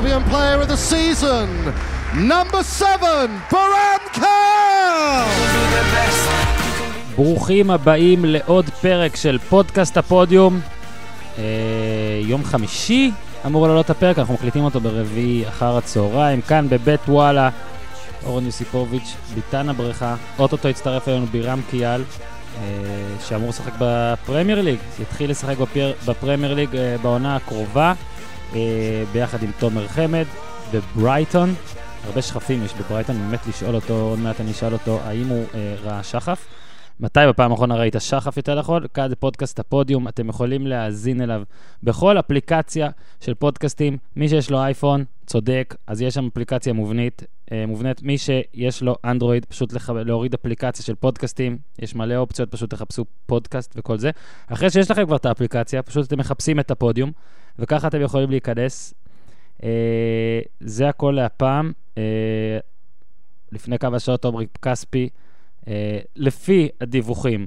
Albion Player of the Season, number seven, Baran Cal! ברוכים הבאים לעוד פרק של פודקאסט הפודיום. אה, יום חמישי אמור לעלות הפרק, אנחנו מקליטים אותו ברביעי אחר הצהריים, כאן בבית וואלה. אורן יוסיפוביץ', ביטן הבריכה, אוטוטו הצטרף אלינו בירם קיאל, אה, שאמור לשחק בפרמייר ליג, יתחיל לשחק בפיר, בפרמייר ליג אה, בעונה הקרובה, ביחד עם תומר חמד בברייטון. הרבה שכפים יש בברייטון, באמת לשאול אותו, עוד מעט אני אשאל אותו, האם הוא אה, ראה שחף. מתי בפעם האחרונה ראית שחף יותר נכון? כאן זה פודקאסט הפודיום, אתם יכולים להאזין אליו בכל אפליקציה של פודקאסטים. מי שיש לו אייפון, צודק, אז יש שם אפליקציה מובנית. אה, מובנית. מי שיש לו אנדרואיד, פשוט לח... להוריד אפליקציה של פודקאסטים, יש מלא אופציות, פשוט תחפשו פודקאסט וכל זה. אחרי שיש לכם כבר את האפליקציה, פשוט אתם מחפשים את הפודיום, וככה אתם יכולים להיכנס. אה, זה הכל להפעם. אה, לפני כמה שעות עומרי כספי, אה, לפי הדיווחים,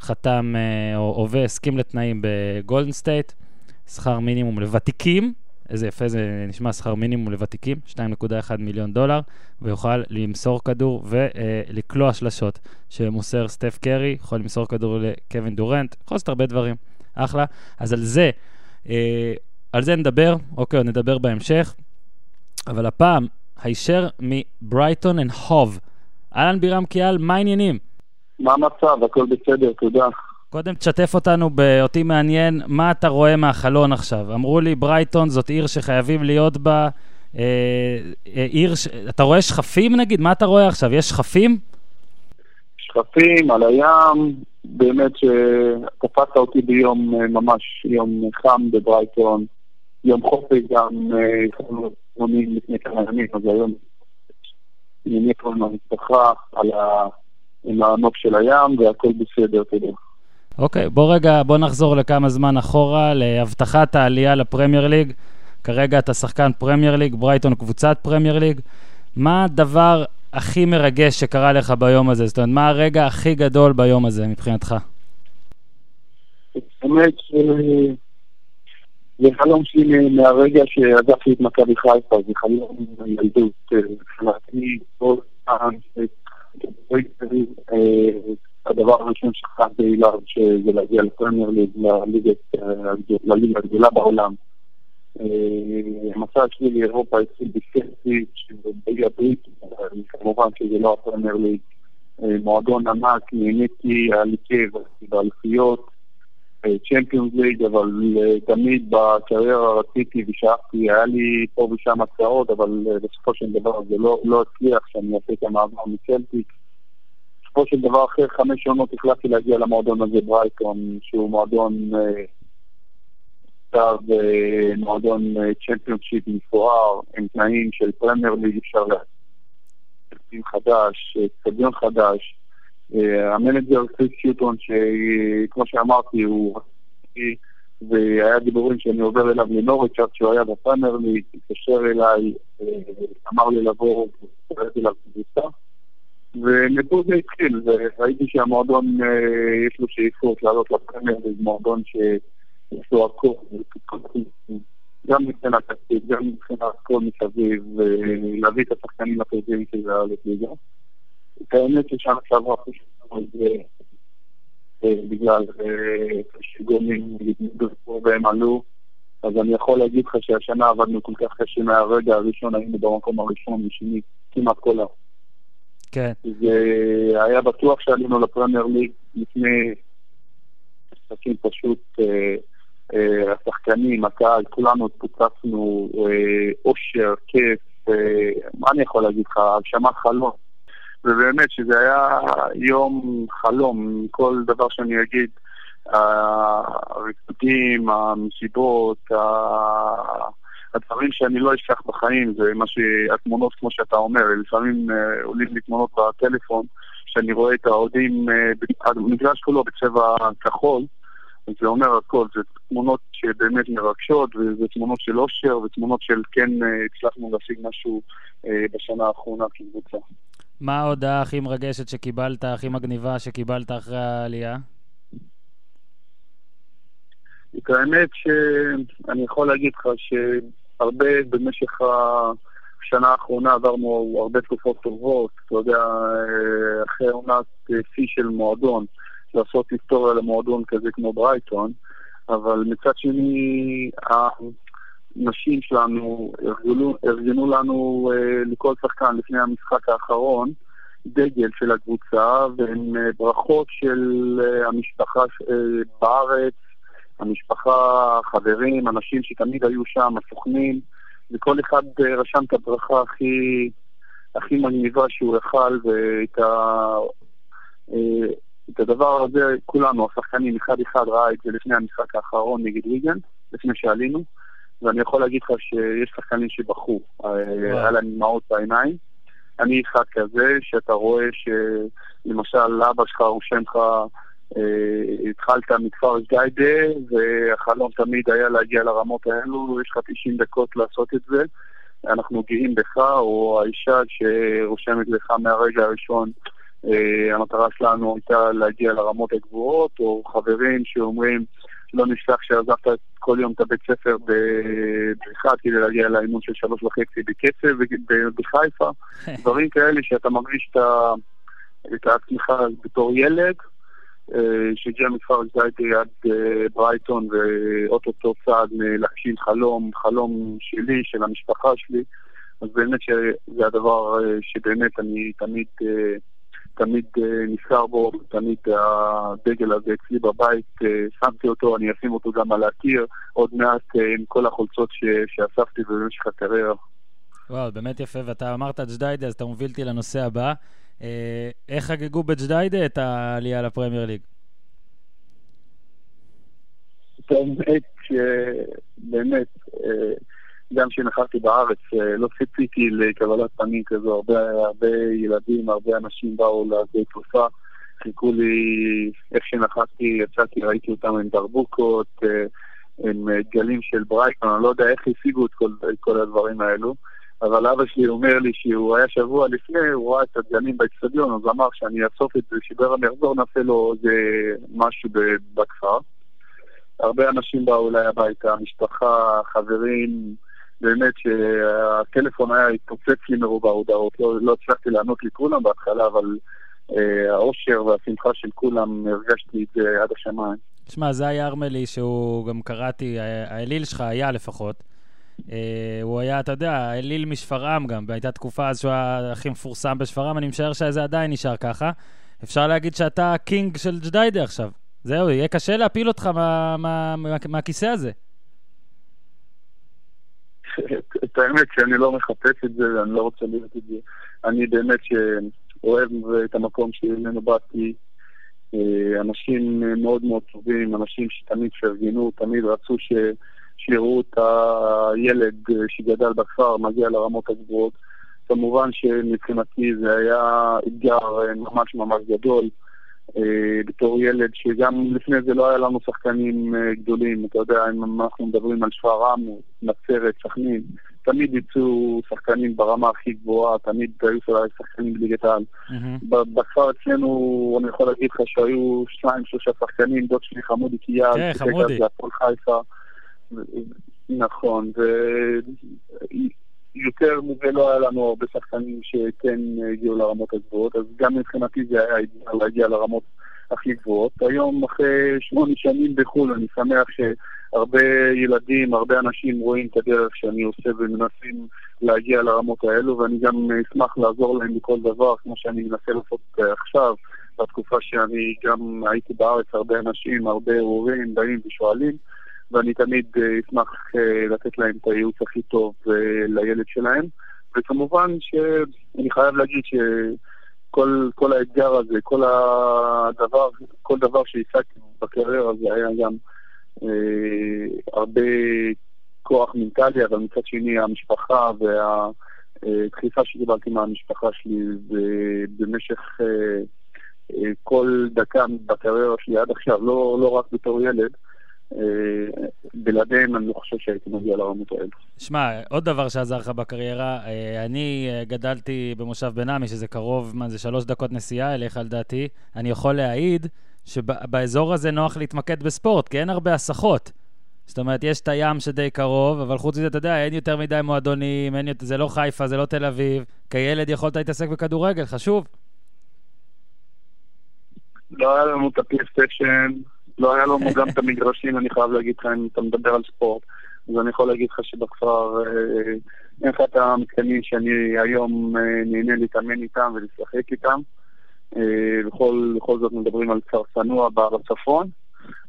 חתם או הווה הסכים לתנאים בגולדן סטייט, שכר מינימום לוותיקים, איזה יפה זה נשמע שכר מינימום לוותיקים, 2.1 מיליון דולר, ויוכל למסור כדור ולקלוע שלשות שמוסר סטף קרי, יכול למסור כדור לקווין דורנט, יכול לעשות הרבה דברים, אחלה. אז על זה, על זה נדבר, אוקיי, נדבר בהמשך, אבל הפעם, הישר מברייטון אנד הוב. אהלן בירם כיאל, מה העניינים? מה המצב? הכל בסדר, תודה. קודם תשתף אותנו אותי מעניין, מה אתה רואה מהחלון עכשיו? אמרו לי, ברייטון זאת עיר שחייבים להיות בה. אה, אה, עיר, ש... אתה רואה שכפים נגיד? מה אתה רואה עכשיו? יש שכפים? שכפים, על הים, באמת שקפצת אותי ביום אה, ממש, יום חם בברייטון, יום חופש גם, התחלנו יומים לפני כמה ימים, אז היום ענייני פה עם המשפחה. עם הנוף של הים, והכל בסדר, תודה. אוקיי, בוא רגע, בוא נחזור לכמה זמן אחורה, להבטחת העלייה לפרמייר ליג. כרגע אתה שחקן פרמייר ליג, ברייטון קבוצת פרמייר ליג. מה הדבר הכי מרגש שקרה לך ביום הזה? זאת אומרת, מה הרגע הכי גדול ביום הזה מבחינתך? באמת, זה חלום שלי מהרגע שעזבתי את מכבי חיפה, זה חלום ילדות. מבחינתי, כל פעם הדבר הראשון שחיכיתי אליו, שזה להגיע לפרמייר ליג, לליגה הגדולה בעולם. המסע שלי לאירופה התחיל בסקסי, שבליגה הבריטית, כמובן שזה לא הפרמייר ליג. מועדון ענק, נהניתי, היה לי כיף, באליפויות, צ'מפיונס ליג, אבל תמיד בקריירה רציתי ושאפתי, היה לי פה ושם הצעות, אבל בסופו של דבר זה לא הצליח שאני אעשה את המעבר מצלטיק. בסופו של דבר, אחרי חמש עונות החלטתי להגיע למועדון הזה, ברייטון, שהוא מועדון סטאר ומועדון צ'מפיונשיפ מפואר, עם תנאים של פרמייר ליג, אפשר להקים חדש, סטדיון חדש. המנג'ר קריס קיוטון, שכמו שאמרתי, הוא... והיה דיבורים שאני עובר אליו לנוריץ' עד שהוא היה ליג, התקשר אליי, אמר לי לבוא, וקוראת אליו קבוצה. ומפה זה התחיל, וראיתי שהמועדון יש לו שאיפות לעלות לפרמייר ליג, מועדון שיש לו הכל, גם מבחינת תקציב, גם מבחינת כל מסביב, ולהביא את השחקנים הטובים של לעלות ליגה. את האמת ששם עכשיו רק בגלל שגורמים נתנו והם עלו, אז אני יכול להגיד לך שהשנה עבדנו כל כך קשה מהרגע הראשון, היינו במקום הראשון ושני כמעט כל ה... כן. זה היה בטוח שעלינו לפרמייר ליג לפני משחקים פשוט, השחקנים, הקהל, כולנו התפוצצנו, אושר, כיף, מה אני יכול להגיד לך, הגשמת חלום. ובאמת שזה היה יום חלום, כל דבר שאני אגיד, הריקודים, המסיבות, הדברים שאני לא אשכח בחיים, זה מה שהתמונות, כמו שאתה אומר, לפעמים עולים לי תמונות בטלפון, שאני רואה את האוהדים, המגרש כולו בצבע כחול, זה אומר הכל, זה תמונות שבאמת מרגשות, וזה תמונות של אושר, ותמונות של כן הצלחנו להשיג משהו בשנה האחרונה כקבוצה. מה ההודעה הכי מרגשת שקיבלת, הכי מגניבה שקיבלת אחרי העלייה? את האמת שאני יכול להגיד לך הרבה במשך השנה האחרונה עברנו הרבה תקופות טובות, אתה יודע, אחרי עונת שיא של מועדון, לעשות היסטוריה למועדון כזה כמו ברייטון, אבל מצד שני, הנשים שלנו ארגנו, ארגנו לנו אה, לכל שחקן לפני המשחק האחרון דגל של הקבוצה, והן אה, ברכות של אה, המשפחה אה, בארץ, המשפחה, חברים, אנשים שתמיד היו שם, הסוכנים, וכל אחד אה, רשם את הברכה הכי, הכי מגניבה שהוא יכל, ואת ה... אה, את הדבר הזה, כולנו, השחקנים, אחד אחד ראה את זה לפני המשחק האחרון נגד ריגן, לפני שעלינו, ואני יכול להגיד לך שיש שחקנים שבכו, אה, היה להם דמעות בעיניים. אני אחד כזה, שאתה רואה שלמשל אבא שלך רושם לך, אה, התחלת מכפר ג'יידה, והחלום תמיד היה להגיע לרמות האלו, יש לך 90 דקות לעשות את זה. אנחנו גאים בך, או האישה שרושמת לך מהרגע הראשון, אה, המטרה שלנו הייתה להגיע לרמות הגבוהות, או חברים שאומרים, לא נשכח שעזבת כל יום את הבית ספר באחד כדי להגיע לאימון של שלוש וחצי בקצב בחיפה, דברים כאלה שאתה מרגיש את עצמך בתור ילד, אה, שהגיע מכפר עד אה, ברייטון ואו-טו-טו צעד להגשים חלום, חלום שלי, של המשפחה שלי, אז באמת שזה הדבר אה, שבאמת אני תמיד... תמיד נזכר בו, תמיד הדגל הזה אצלי בבית, שמתי אותו, אני אשים אותו גם על הקיר, עוד מעט עם כל החולצות שאספתי במשך הקריירה. וואו, באמת יפה, ואתה אמרת ג'דיידה, אז אתה מוביל אותי לנושא הבא. איך חגגו בג'דיידה את העלייה לפרמייר ליג? באמת, באמת, גם כשנחרתי בארץ, לא ציפיתי לקבלת פנים כזו, הרבה, הרבה ילדים, הרבה אנשים באו לשדה תעופה, חיכו לי, איך שנחרתי, יצאתי, ראיתי אותם עם דרבוקות, עם דגלים של ברייטון, אני לא יודע איך השיגו את כל, את כל הדברים האלו. אבל אבא שלי אומר לי שהוא היה שבוע לפני, הוא ראה את הדגלים באצטדיון, אז אמר שאני אאסוף את זה, שברם יחזור, נעשה לו איזה משהו בכפר. הרבה אנשים באו אליי הביתה, משפחה, חברים, באמת שהטלפון היה התפוצץ לי מרוב ההודעות, לא, לא הצלחתי לענות לכולם בהתחלה, אבל אה, האושר והשמחה של כולם, הרגשתי את זה עד השמיים. תשמע, זה היה ארמלי שהוא גם קראתי, האליל שלך היה לפחות. אה, הוא היה, אתה יודע, האליל משפרעם גם, והייתה תקופה אז שהוא היה הכי מפורסם בשפרעם, אני משער שזה עדיין נשאר ככה. אפשר להגיד שאתה הקינג של ג'דיידה עכשיו. זהו, יהיה קשה להפיל אותך מה, מה, מה, מהכיסא הזה. את האמת שאני לא מחפש את זה ואני לא רוצה לראות את זה. אני באמת שאוהב את המקום שממנו באתי. אה, אנשים מאוד מאוד טובים, אנשים שתמיד פרגנו, תמיד רצו ש... שיראו את הילד שגדל בכפר מגיע לרמות הגבוהות. כמובן שמבחינתי זה היה אתגר אה, ממש ממש גדול. אה, בתור ילד, שגם לפני זה לא היה לנו שחקנים אה, גדולים, אתה יודע, אם אנחנו מדברים על שפרעם, נצרת, סכנין, תמיד יצאו שחקנים ברמה הכי גבוהה, תמיד היו שחקנים בליגת העל. בכפר אצלנו, אני יכול להגיד לך שהיו שניים, שלושה שחקנים, דוד שלי חמודי קיאל, כן, חמודי. הפועל חיפה. נכון, יותר מזה לא היה לנו הרבה שחקנים שכן הגיעו לרמות הגבוהות, אז גם מבחינתי זה היה להגיע לרמות הכי גבוהות. היום, אחרי שמונה שנים בחו"ל, אני שמח שהרבה ילדים, הרבה אנשים רואים את הדרך שאני עושה ומנסים להגיע לרמות האלו, ואני גם אשמח לעזור להם בכל דבר, כמו שאני מנסה לעשות עכשיו, בתקופה שאני גם הייתי בארץ, הרבה אנשים, הרבה הורים באים ושואלים. ואני תמיד אה, אשמח אה, לתת להם את הייעוץ הכי טוב אה, לילד שלהם. וכמובן שאני חייב להגיד שכל כל האתגר הזה, כל הדבר, כל דבר שהשגתי בקריירה זה היה גם אה, הרבה כוח מנטלי, אבל מצד שני המשפחה והדחיפה שקיבלתי מהמשפחה שלי במשך אה, כל דקה בקריירה שלי עד עכשיו, לא, לא רק בתור ילד. אה, בלעדיהם אני לא חושב שהייתי מגיע לרמות האלה. שמע, עוד דבר שעזר לך בקריירה, אה, אני אה, גדלתי במושב בן עמי, שזה קרוב, מה זה, שלוש דקות נסיעה אליך לדעתי. אני יכול להעיד שבאזור הזה נוח להתמקד בספורט, כי אין הרבה הסחות. זאת אומרת, יש את הים שדי קרוב, אבל חוץ מזה, אתה יודע, אין יותר מדי מועדונים, אין יותר, זה לא חיפה, זה לא תל אביב. כילד יכולת להתעסק בכדורגל, חשוב. לא היה לנו את הפלייסטיישן, לא היה לנו גם את המגרשים, אני חייב להגיד לך, אם אתה מדבר על ספורט. אז אני יכול להגיד לך שבכפר אה, אין לך את המתקנים שאני היום אה, נהנה להתאמן איתם ולשחק איתם. אה, בכל, בכל זאת מדברים על כפר צנוע בצפון.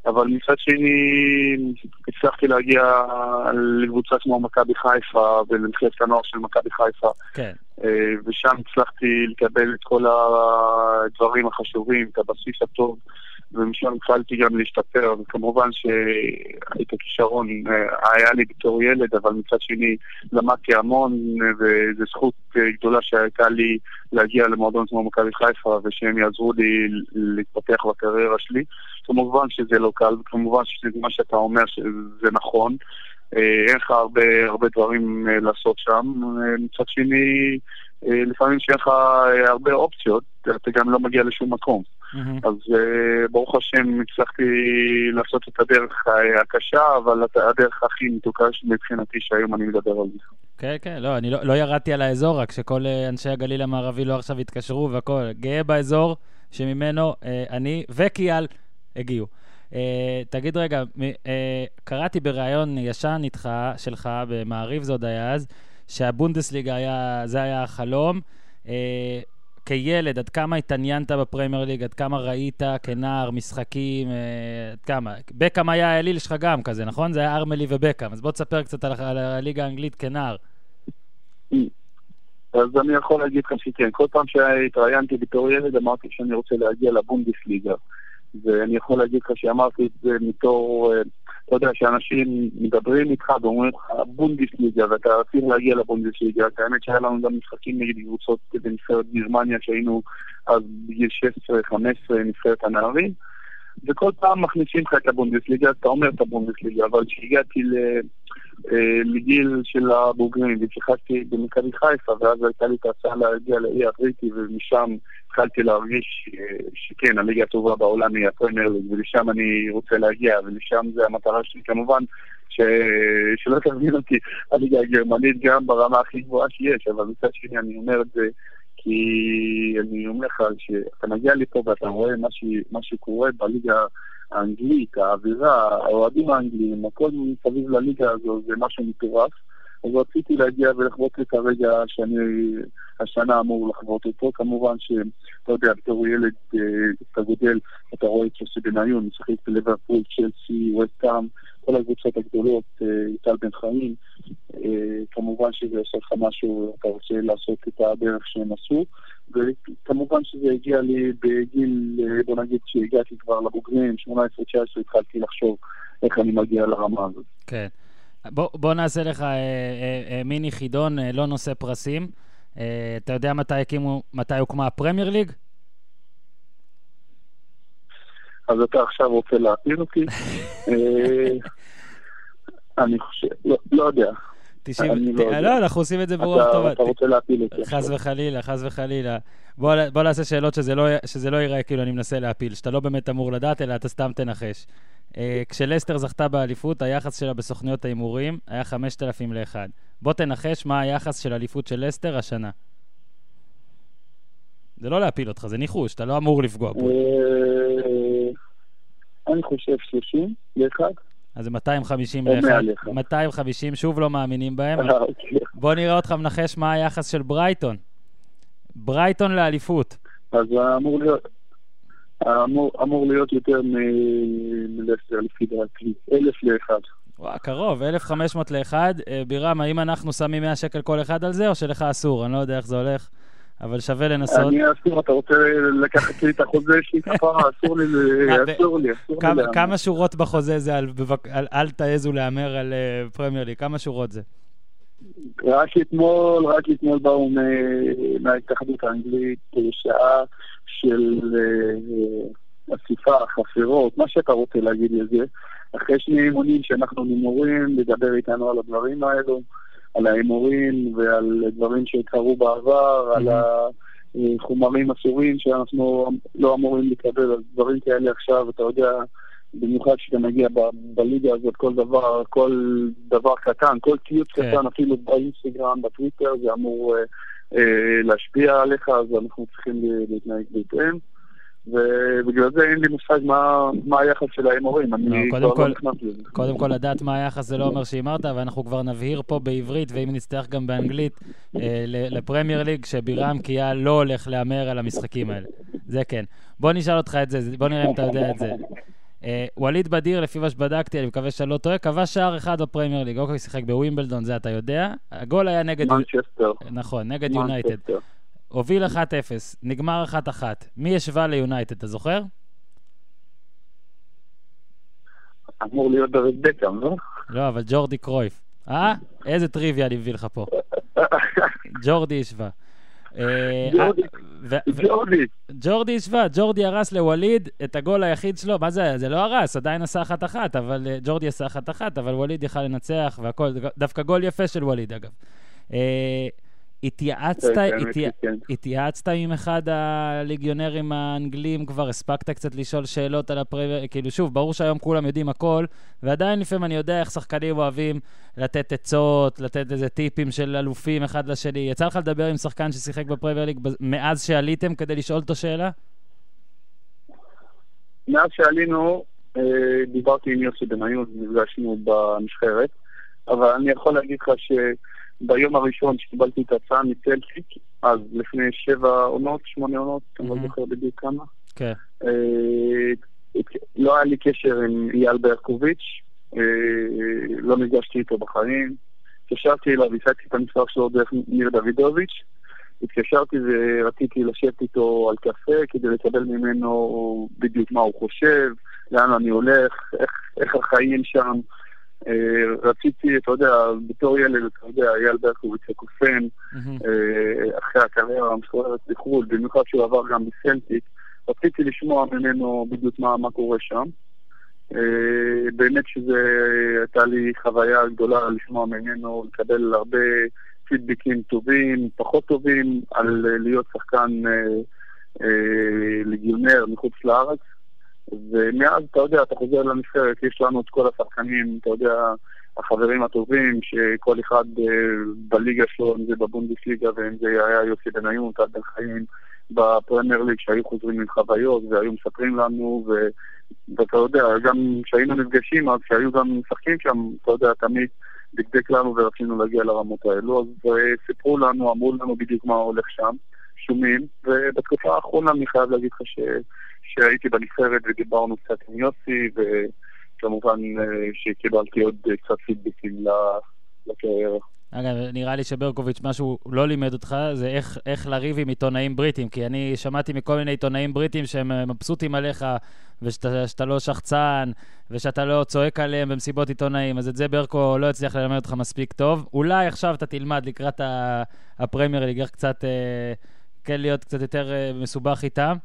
אבל מצד שני, הצלחתי להגיע לקבוצה כמו מכבי חיפה ולמחלקת הנוער של מכבי חיפה. כן. ושם הצלחתי לקבל את כל הדברים החשובים, את הבסיס הטוב. ומשם התחלתי גם להשתפר, וכמובן שהיית כישרון אה, היה לי בתור ילד, אבל מצד שני למדתי המון, וזו זכות אה, גדולה שהייתה לי להגיע למועדון כמו מכבי חיפה, ושהם יעזרו לי להתפתח בקריירה שלי. כמובן שזה לא קל, וכמובן שזה מה שאתה אומר שזה נכון. אה, אין לך הרבה, הרבה דברים לעשות שם. מצד שני, לפעמים שיש לך הרבה אופציות, אתה גם לא מגיע לשום מקום. Mm-hmm. אז uh, ברוך השם הצלחתי לעשות את הדרך הקשה, אבל הדרך הכי מתוקה מבחינתי שהיום אני מדבר על זה. כן, כן, לא, אני לא, לא ירדתי על האזור, רק שכל אנשי הגליל המערבי לא עכשיו התקשרו והכול. גאה באזור שממנו אני וקיאל הגיעו. Uh, תגיד רגע, uh, קראתי בריאיון ישן איתך, שלך, במעריב זה עוד היה אז, שהבונדסליגה היה, זה היה החלום. Uh, כילד, עד כמה התעניינת בפרמייר ליג, עד כמה ראית כנער משחקים, אה, עד כמה? בקאם היה האליל שלך גם כזה, נכון? זה היה ארמלי ובקאם. אז בוא תספר קצת על, על הליגה האנגלית כנער. אז אני יכול להגיד לך שכן, כל פעם שהתראיינתי בתור ילד אמרתי שאני רוצה להגיע לבונדסליגה. ואני יכול להגיד לך שאמרתי את זה מתור, אה, אתה יודע, שאנשים מדברים איתך ואומרים לך בונדיסליגה ואתה צריך להגיע לבונדיסליגה. האמת שהיה לנו גם משחקים נגד קבוצות בנבחרת גרמניה שהיינו אז בגיל 16-15 נבחרת הנערים. וכל פעם מכניסים לך את הבונדסליגה, אתה אומר את הבונדסליגה, אבל כשהגעתי אה, לגיל של הבוגרים ושיחקתי במכבי חיפה, ואז הייתה לי את ההצעה להגיע לאי הבריטי, ומשם התחלתי להרגיש אה, שכן, הליגה הטובה בעולם היא הפרמייר ליג, ולשם אני רוצה להגיע, ולשם זה המטרה שלי. כמובן, ש... שלא תבין אותי, הליגה הגרמנית גם ברמה הכי גבוהה שיש, אבל מצד שני אני אומר את זה כי אני אומר לך שאתה מגיע לפה ואתה רואה מה, ש... מה שקורה בליגה האנגלית, האווירה, האוהדים האנגלים, הכל מסביב לליגה הזו זה משהו מטורף. אז רציתי להגיע ולחוות את הרגע שאני השנה אמור לחוות אותו. כמובן שאתה יודע, בתור ילד אה, אתה גודל, אתה רואה את יוסי בניון, משחק בלברפול, צ'לסי, ווסטאם, כל הקבוצות הגדולות, אה, טל בן חיים. אה, כמובן שזה עושה לך משהו, אתה רוצה לעשות את הדרך שהם עשו. וכמובן שזה הגיע לי בגיל, בוא נגיד שהגעתי כבר לבוגרים, 18-19, התחלתי לחשוב איך אני מגיע לרמה הזאת. כן. בוא, בוא נעשה לך אה, אה, אה, מיני חידון, אה, לא נושא פרסים. אה, אתה יודע מתי הקימו, מתי הוקמה הפרמייר ליג? אז אתה עכשיו רוצה להפיל אותי? אה, אני חושב, לא, לא יודע. 90, לא, לא, אנחנו עושים את זה ברוח טובה. אתה רוצה להפיל אותי. חס וחלילה, חס וחלילה. בוא, בוא נעשה שאלות שזה לא, שזה לא ייראה כאילו אני מנסה להפיל, שאתה לא באמת אמור לדעת, אלא אתה סתם תנחש. Uh, כשלסטר זכתה באליפות, היחס שלה בסוכניות ההימורים היה 5,000 ל-1. בוא תנחש מה היחס של אליפות של לסטר השנה. זה לא להפיל אותך, זה ניחוש, אתה לא אמור לפגוע בו. אה, אני חושב 30 ל-1. אז זה 250 ל-1. 250, שוב לא מאמינים בהם. אה, אוקיי. בוא נראה אותך מנחש מה היחס של ברייטון. ברייטון לאליפות. אז אמור להיות... אמור, אמור להיות יותר מלסטר לפי דעתי, אלף לאחד. וואו, קרוב, 1,500 לאחד. אה, בירם, האם אנחנו שמים 100 שקל כל אחד על זה, או שלך אסור? אני לא יודע איך זה הולך, אבל שווה לנסות. אני אסור, אתה רוצה לקחת לי את החוזה שלי כפרה? אסור לי, אה, אסור לי, אסור לי. כמה שורות בחוזה זה על אל תעזו להמר על אה, פרמייר ליג? כמה שורות זה? רק אתמול, רק אתמול באו מההתאחדות האנגלית שעה של אה, אסיפה, חפירות, מה שאתה רוצה להגיד לזה. אחרי שני אימונים שאנחנו נמורים, לדבר איתנו על הדברים האלו, על ההימורים ועל דברים שקרו בעבר, על החומרים אסורים שאנחנו לא אמורים לקבל, אז דברים כאלה עכשיו, אתה יודע, במיוחד כשאתה מגיע ב- בליגה הזאת, כל דבר, כל דבר קטן, כל ציוץ כן. קטן, אפילו באינסטגרם, בטוויטר, זה אמור אה, אה, להשפיע עליך, אז אנחנו צריכים להתנהג בהתאם. ובגלל זה אין לי מושג מה, מה היחס של ההימורים, אני לא, קודם כבר כל- לא נכנס לזה. קודם כל לדעת מה היחס זה לא אומר שהימרת, ואנחנו כבר נבהיר פה בעברית, ואם נצטרך גם באנגלית, אה, לפרמייר ליג, שבירם כיאל לא הולך להמר על המשחקים האלה. זה כן. בוא נשאל אותך את זה, בוא נראה אם אתה יודע את זה. אה, ווליד בדיר, לפי מה שבדקתי, אני מקווה שאני לא טועה, כבש שער אחד בפרמייר ליג. אוקיי, שיחק בווימבלדון, זה אתה יודע. הגול היה נגד... מנצ'סטר. נכון, נגד יונייטד. הוביל 1-0, נגמר 1-1. מי השווה ליונייטד, אתה זוכר? אמור להיות דוד בקאם, לא? לא, אבל ג'ורדי קרויף. אה? איזה טריוויה אני מביא לך פה. ג'ורדי השווה. אה, ג'ורדי. אה, ג'ורדי. ג'ורדי השווה, ג'ורדי הרס לווליד את הגול היחיד שלו, מה זה, זה לא הרס, עדיין עשה אחת-אחת, אבל אה, ג'ורדי עשה אחת-אחת, אבל ווליד יכל לנצח והכל, דווקא גול יפה של ווליד אגב. התייעצת, כן, כן, התייע-. התייעצת עם אחד הליגיונרים האנגלים כבר, הספקת קצת לשאול שאלות על הפרמייר, כאילו שוב, ברור שהיום כולם יודעים הכל, ועדיין לפעמים אני יודע איך שחקנים אוהבים לתת עצות, לתת איזה טיפים של אלופים אחד לשני. יצא לך לדבר עם שחקן ששיחק בפרמייר ליג מאז שעליתם כדי לשאול אותו שאלה? מאז שעלינו, אה, דיברתי עם יוסי בניון, נפגשנו בנבחרת, אבל אני יכול להגיד לך שביום הראשון שקיבלתי את ההצעה מצלטיק, אז לפני שבע עונות, שמונה עונות, אני לא. זוכר בדיוק כמה, כן. אה, לא היה לי קשר עם אייל ברקוביץ', אה, לא נפגשתי איתו בחיים, התקשרתי אליו, השגתי את המספר שלו דרך ניר דוידוביץ', התקשרתי ורציתי לשבת איתו על קפה כדי לקבל ממנו בדיוק מה הוא חושב, לאן אני הולך, איך, איך החיים שם. אה, רציתי, אתה יודע, בתור ילד, אתה יודע, אייל ברקוביץ' הקוסם, מהמם. אה, אחרי הקריירה המסוערת בחו"ל, במיוחד שהוא עבר גם בסלטיק, רציתי לשמוע ממנו בדיוק מה, מה קורה שם. אה, באמת שזו הייתה לי חוויה גדולה לשמוע ממנו, לקבל הרבה פידבקים טובים, פחות טובים, על להיות שחקן אה, אה, ליגיונר מחוץ לארץ. ומאז, אתה יודע, אתה חוזר לנבחרת, יש לנו את כל השחקנים, אתה יודע, החברים הטובים, שכל אחד אה, בליגה שלו, אם זה בבונדסליגה ואם זה היה יוסי בניון, טל בן חיים, בפרמייר ליג, שהיו חוזרים עם חוויות והיו מספרים לנו, ו... ואתה יודע, גם כשהיינו נפגשים, אז כשהיו גם משחקים שם, אתה יודע, תמיד דקדק לנו ורצינו להגיע לרמות האלו, אז אה, סיפרו לנו, אמרו לנו בדיוק מה הולך שם, שומעים, ובתקופה האחרונה אני חייב להגיד לך ש... שהייתי בנבחרת ודיברנו קצת עם יוסי, וכמובן אה, שקיבלתי עוד אה, קצת פידבקים לקריירה. אגב, נראה לי שברקוביץ', משהו לא לימד אותך, זה איך, איך לריב עם עיתונאים בריטים, כי אני שמעתי מכל מיני עיתונאים בריטים שהם אה, מבסוטים עליך, ושאתה שאתה לא שחצן, ושאתה לא צועק עליהם במסיבות עיתונאים, אז את זה ברקו לא הצליח ללמד אותך מספיק טוב. אולי עכשיו אתה תלמד לקראת הפרמייר ליג, איך קצת, כן להיות קצת יותר מסובך איתם.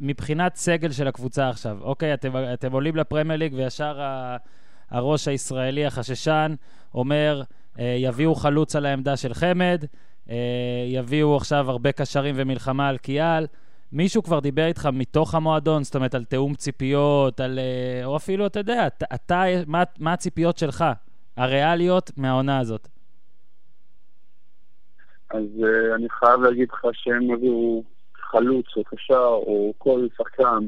מבחינת סגל של הקבוצה עכשיו, אוקיי, אתם, אתם עולים לפרמייר ליג וישר ה... הראש הישראלי החששן אומר, אה, יביאו חלוץ על העמדה של חמד, אה, יביאו עכשיו הרבה קשרים ומלחמה על קיאל. מישהו כבר דיבר איתך מתוך המועדון, זאת אומרת, על תיאום ציפיות, על... אה, או אפילו, אתה יודע, אתה, אתה מה, מה הציפיות שלך, הריאליות מהעונה הזאת? אז uh, אני חייב להגיד לך שהם הביאו חלוץ או קשר או כל שחקן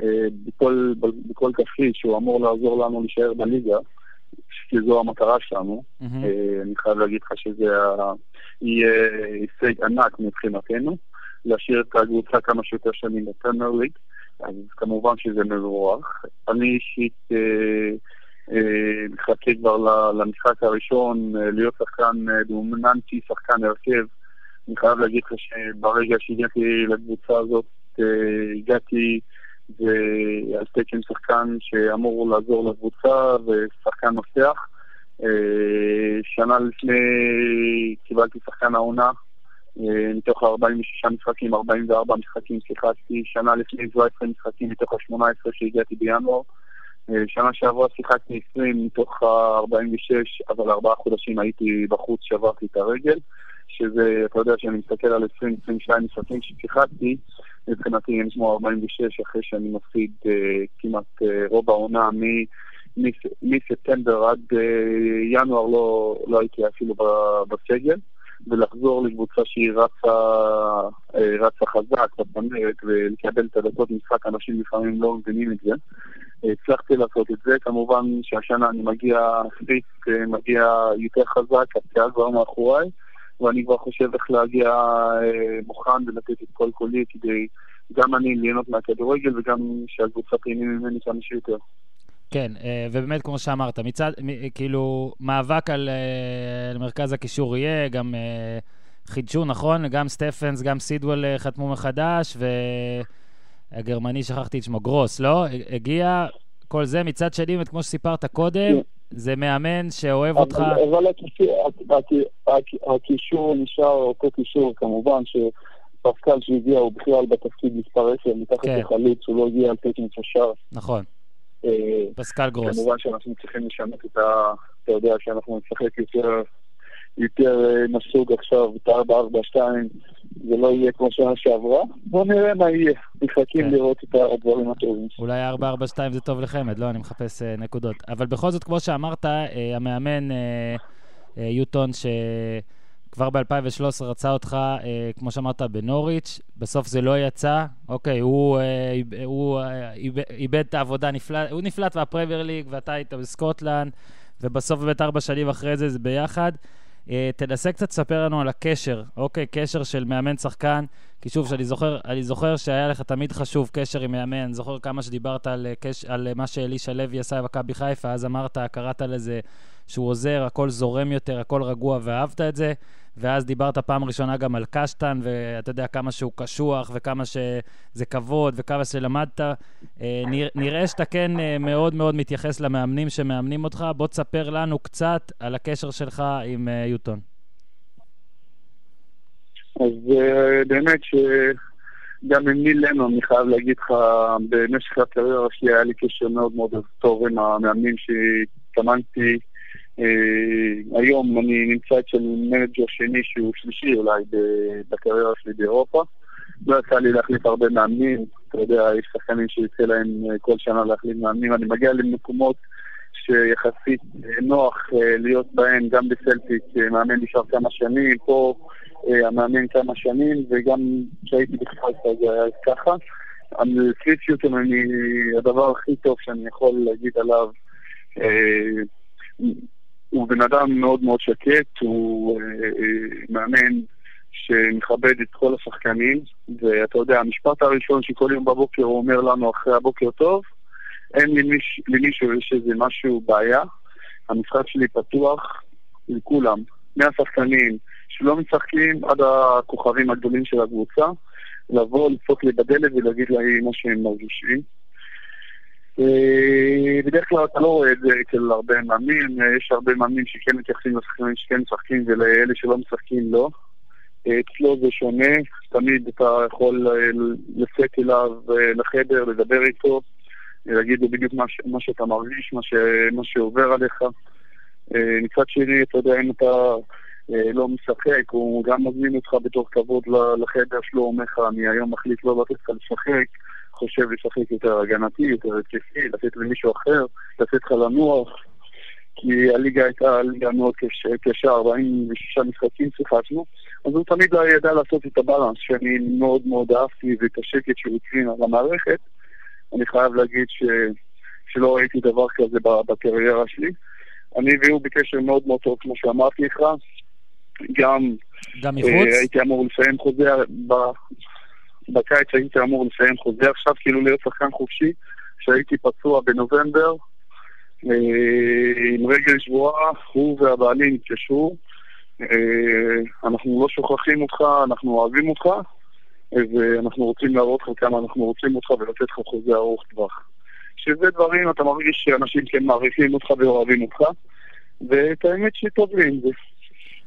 uh, בכל, בכל תפקיד שהוא אמור לעזור לנו להישאר בליגה, כי זו המטרה שלנו. Uh, אני חייב להגיד לך שזה יהיה הישג ענק מבחינתנו, להשאיר את הקבוצה כמה שיותר שנים בפרמייר ליג, אז כמובן שזה מבורך. אני אישית אה, מחכה כבר למשחק הראשון, אה, להיות שחקן אה, דומיננטי, שחקן הרכב. אני חייב להגיד לך שברגע שהגעתי לקבוצה הזאת, אה, הגעתי על תקן שחקן שאמור לעזור לקבוצה ושחקן מפתח. אה, שנה לפני קיבלתי שחקן העונה, אה, מתוך ה-46 משחקים, 44 משחקים שיחקתי, שנה לפני 17 משחקים מתוך ה-18 שהגעתי בינואר. אה, שנה שעברה שיחקתי 20 מתוך ה-46, אבל ארבעה חודשים הייתי בחוץ, שברתי את הרגל, שזה, אתה יודע שאני מסתכל על 20-22 משחקים ששיחקתי, מבחינתי הם כמו 46 אחרי שאני מפסיד uh, כמעט uh, רוב העונה מספטמבר עד uh, ינואר לא, לא הייתי אפילו בסגל. ולחזור לקבוצה שהיא רצה, אה, רצה חזק בצמרת ולקבל את הדקות משחק, אנשים לפעמים לא מבינים את זה. הצלחתי לעשות את זה, כמובן שהשנה אני מגיע אה, מגיע יותר חזק, הפציעה כבר מאחוריי, ואני כבר חושב איך להגיע אה, מוכן ולתת את כל קולי כדי גם אני ליהנות מהכדורגל וגם שהקבוצה תהנה ממני כמה שיותר. כן, אה, ובאמת, כמו שאמרת, מצד, כאילו, מאבק על, אה, על מרכז הקישור יהיה, גם חידשו, נכון? גם סטפנס, גם סידוול חתמו מחדש, והגרמני, שכחתי את שמו, גרוס, לא? הגיע, כל זה. מצד שני, כמו שסיפרת קודם, זה מאמן שאוהב אותך. אבל הקישור נשאר אותו קישור, כמובן, שפסקל שהגיע הוא בכלל בתפקיד מספר 10, מתחת כן. לחלוץ, הוא לא הגיע על תקן קשר. נכון. אה, פסקל גרוס. כמובן שאנחנו צריכים לשנות את ה... אתה יודע שאנחנו נשחק יותר, יותר אה, מסוג עכשיו, את ה-4-4-2, זה לא יהיה כמו שנה שעברה. בואו נראה מה יהיה. מחכים כן. לראות את הדברים הטובים. אולי 4-4-2 זה טוב לחמד, לא? אני מחפש uh, נקודות. אבל בכל זאת, כמו שאמרת, uh, המאמן uh, uh, יוטון, ש... כבר ב-2013 רצה אותך, אה, כמו שאמרת, בנוריץ', בסוף זה לא יצא. אוקיי, הוא, אה, הוא אה, איבד את העבודה, נפלט, הוא נפלט מהפרמייר ליג, ואתה היית בסקוטלנד, ובסוף באמת ארבע שנים אחרי זה זה ביחד. אה, תנסה קצת לספר לנו על הקשר, אוקיי? קשר של מאמן-שחקן. כי שוב, שאני זוכר, אני זוכר שהיה לך תמיד חשוב קשר עם מאמן. זוכר כמה שדיברת על, אה, על מה שאלישע לוי עשה במכבי חיפה, אז אמרת, קראת לזה שהוא עוזר, הכל זורם יותר, הכל רגוע, ואהבת את זה. ואז דיברת פעם ראשונה גם על קשטן, ואתה יודע כמה שהוא קשוח, וכמה שזה כבוד, וכמה שלמדת. אה, נראה שאתה כן אה, מאוד מאוד מתייחס למאמנים שמאמנים אותך. בוא תספר לנו קצת על הקשר שלך עם אה, יוטון. אז באמת שגם עם ניל לנון, אני חייב להגיד לך, במשך הקריירה שלי היה לי קשר מאוד מאוד טוב עם המאמנים שהתאמנתי. אה, היום אני נמצא אצל מנג'ר שני שהוא שלישי אולי בקריירה שלי באירופה. לא יצא לי להחליף הרבה מאמנים, אתה יודע, יש שחקנים שיוצא להם אה, כל שנה להחליף מאמנים. אני מגיע למקומות שיחסית אה, נוח להיות בהם, גם בסלטיק, מאמן נשאר כמה שנים, פה המאמן כמה שנים, וגם כשהייתי בחיפה זה היה ככה. קריס אני, הדבר הכי טוב שאני יכול להגיד עליו, הוא בן אדם מאוד מאוד שקט, הוא אה, אה, מאמן שמכבד את כל השחקנים, ואתה יודע, המשפט הראשון שכל יום בבוקר הוא אומר לנו אחרי הבוקר טוב, אין למיש, למישהו יש איזה משהו בעיה, המשחק שלי פתוח לכולם, מהשחקנים שלא משחקים עד הכוכבים הגדולים של הקבוצה, לבוא, לדפוק לי בדלת ולהגיד להם מה שהם מרגישים. אה, בדרך כלל אתה לא רואה את זה אצל הרבה מאמנים, אה, יש הרבה מאמנים שכן מתייחסים לשחקנים שכן משחקים ולאלה שלא משחקים לא. אה, אצלו זה שונה, תמיד אתה יכול לצאת אליו לחדר, לדבר איתו, להגיד לו בדיוק מה, מה שאתה מרגיש, מה, ש, מה שעובר עליך. מצד שני, אתה יודע, אם אתה לא משחק, הוא גם מזמין אותך בתוך כבוד לחדר שלו, אומר לך, אני היום מחליט לא לתת לך לשחק. חושב לשחק יותר הגנתי, יותר התקפי, לתת למישהו אחר, לתת לך לנוח. כי הליגה הייתה ליגה מאוד קשה, 46 משחקים שיחקנו, אז הוא תמיד לא ידע לעשות את הבאלנס, שאני מאוד מאוד אהבתי ואת השקט שהוא הציין על המערכת. אני חייב להגיד ש... שלא ראיתי דבר כזה בקריירה שלי. אני והוא בקשר מאוד מאוד טוב, כמו שאמרתי לך. גם, גם מחוץ? אה, הייתי אמור לסיים חוזה בקיץ הייתי אמור לסיים חוזה עכשיו, כאילו להיות שחקן חופשי, שהייתי פצוע בנובמבר, אה, עם רגל שבועה, הוא והבעלים התקשרו. אה, אנחנו לא שוכחים אותך, אנחנו אוהבים אותך, ואנחנו רוצים להראות לך כמה אנחנו רוצים אותך ולתת לך חוזה ארוך טווח. שזה דברים, אתה מרגיש שאנשים כן מעריכים אותך ואוהבים אותך, ואת האמת שטוב לי עם זה.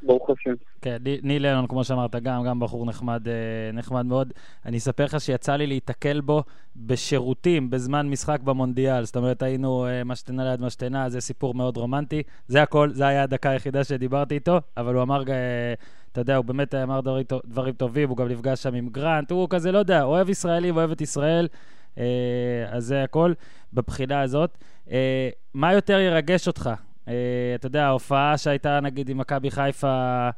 ברוך השם. כן, ניל אלון, כמו שאמרת, גם, גם בחור נחמד, אה, נחמד מאוד. אני אספר לך שיצא לי להיתקל בו בשירותים בזמן משחק במונדיאל. זאת אומרת, היינו אה, משתנה ליד משתנה, זה סיפור מאוד רומנטי. זה הכל, זה היה הדקה היחידה שדיברתי איתו, אבל הוא אמר, אה, אתה יודע, הוא באמת אמר דברים, דברים טובים, הוא גם נפגש שם עם גרנט, הוא כזה, לא יודע, אוהב ישראלי ואוהב את ישראל. אז זה הכל בבחינה הזאת. מה יותר ירגש אותך? אתה יודע, ההופעה שהייתה נגיד עם מכבי חיפה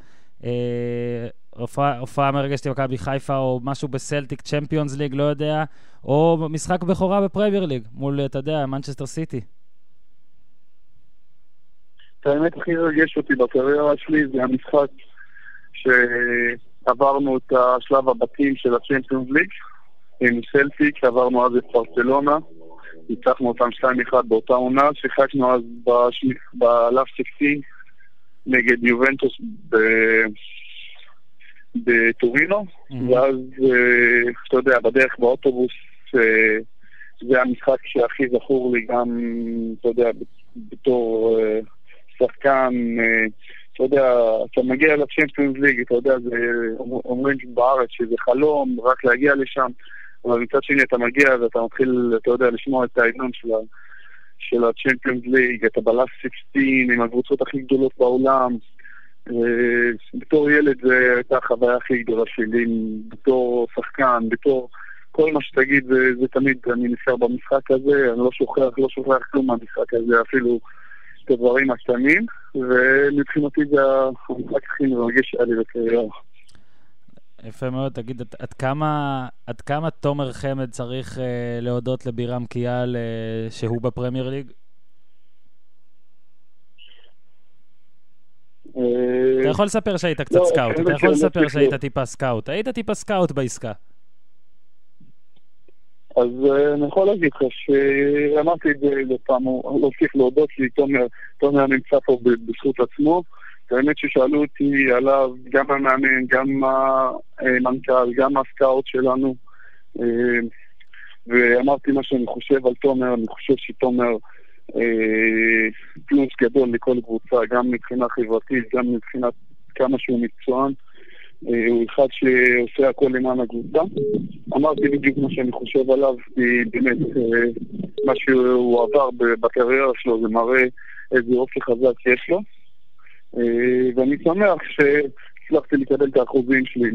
אה, הופעה מרגשת עם מכבי חיפה, או משהו בסלטיק צ'מפיונס ליג, לא יודע, או משחק בכורה בפרמייר ליג, מול, אתה יודע, מנצ'סטר סיטי. האמת הכי רגש אותי בקריירה שלי זה המשחק שעברנו את השלב הבתים של הצ'מפיונס ליג עם סלטיק, עברנו אז את פרצלונה, ניצחנו אותם 2-1 באותה עונה, שיחקנו אז בלאפ 16 נגד יובנטוס בטורינו, ואז, אה, אתה יודע, בדרך באוטובוס, אה, זה המשחק שהכי זכור לי גם, אתה יודע, בתור אה, שחקן, אתה יודע, אתה מגיע לצ'מפיונס ליג, אתה יודע, זה, אומרים בארץ שזה חלום, רק להגיע לשם, אבל מצד שני אתה מגיע ואתה מתחיל, אתה יודע, לשמוע את ההמנון של של ה-Champions League, אתה בלאס 16 עם הקבוצות הכי גדולות בעולם. אה, בתור ילד זו הייתה החוויה הכי גדולה שלי, בתור שחקן, בתור כל מה שתגיד זה, זה תמיד, אני נשאר במשחק הזה, אני לא שוכח, לא שוכח כלום מהמשחק הזה, אפילו את הדברים הקטנים, ומבחינתי זה המשחק הכי מרגש שהיה לי בקריירה. יפה מאוד. תגיד, עד, עד, כמה, עד כמה תומר חמד צריך אה, להודות לבירם כיאל אה, שהוא בפרמייר ליג? אה, אתה יכול לספר שהיית קצת לא, סקאוט, אתה יכול לספר שהיית טיפה סקאוט. היית טיפה סקאוט בעסקה. אז אני יכול להגיד לך שאמרתי את זה לפעם, להוסיף להודות לי, תומר נמצא פה בזכות עצמו. האמת ששאלו אותי עליו גם המאמן, גם המנכ"ל, גם הסקאוט שלנו, ואמרתי מה שאני חושב על תומר, אני חושב שתומר פלוס גדול לכל קבוצה, גם מבחינה חברתית, גם מבחינת כמה שהוא מקצוען. הוא אחד שעושה הכל למען הקבוצה. אמרתי בדיוק מה שאני חושב עליו, באמת מה שהוא עבר בקריירה שלו זה מראה איזה אופי חזק יש לו. אה, ואני שמח שהצלחתי לקבל את האחוזים שלי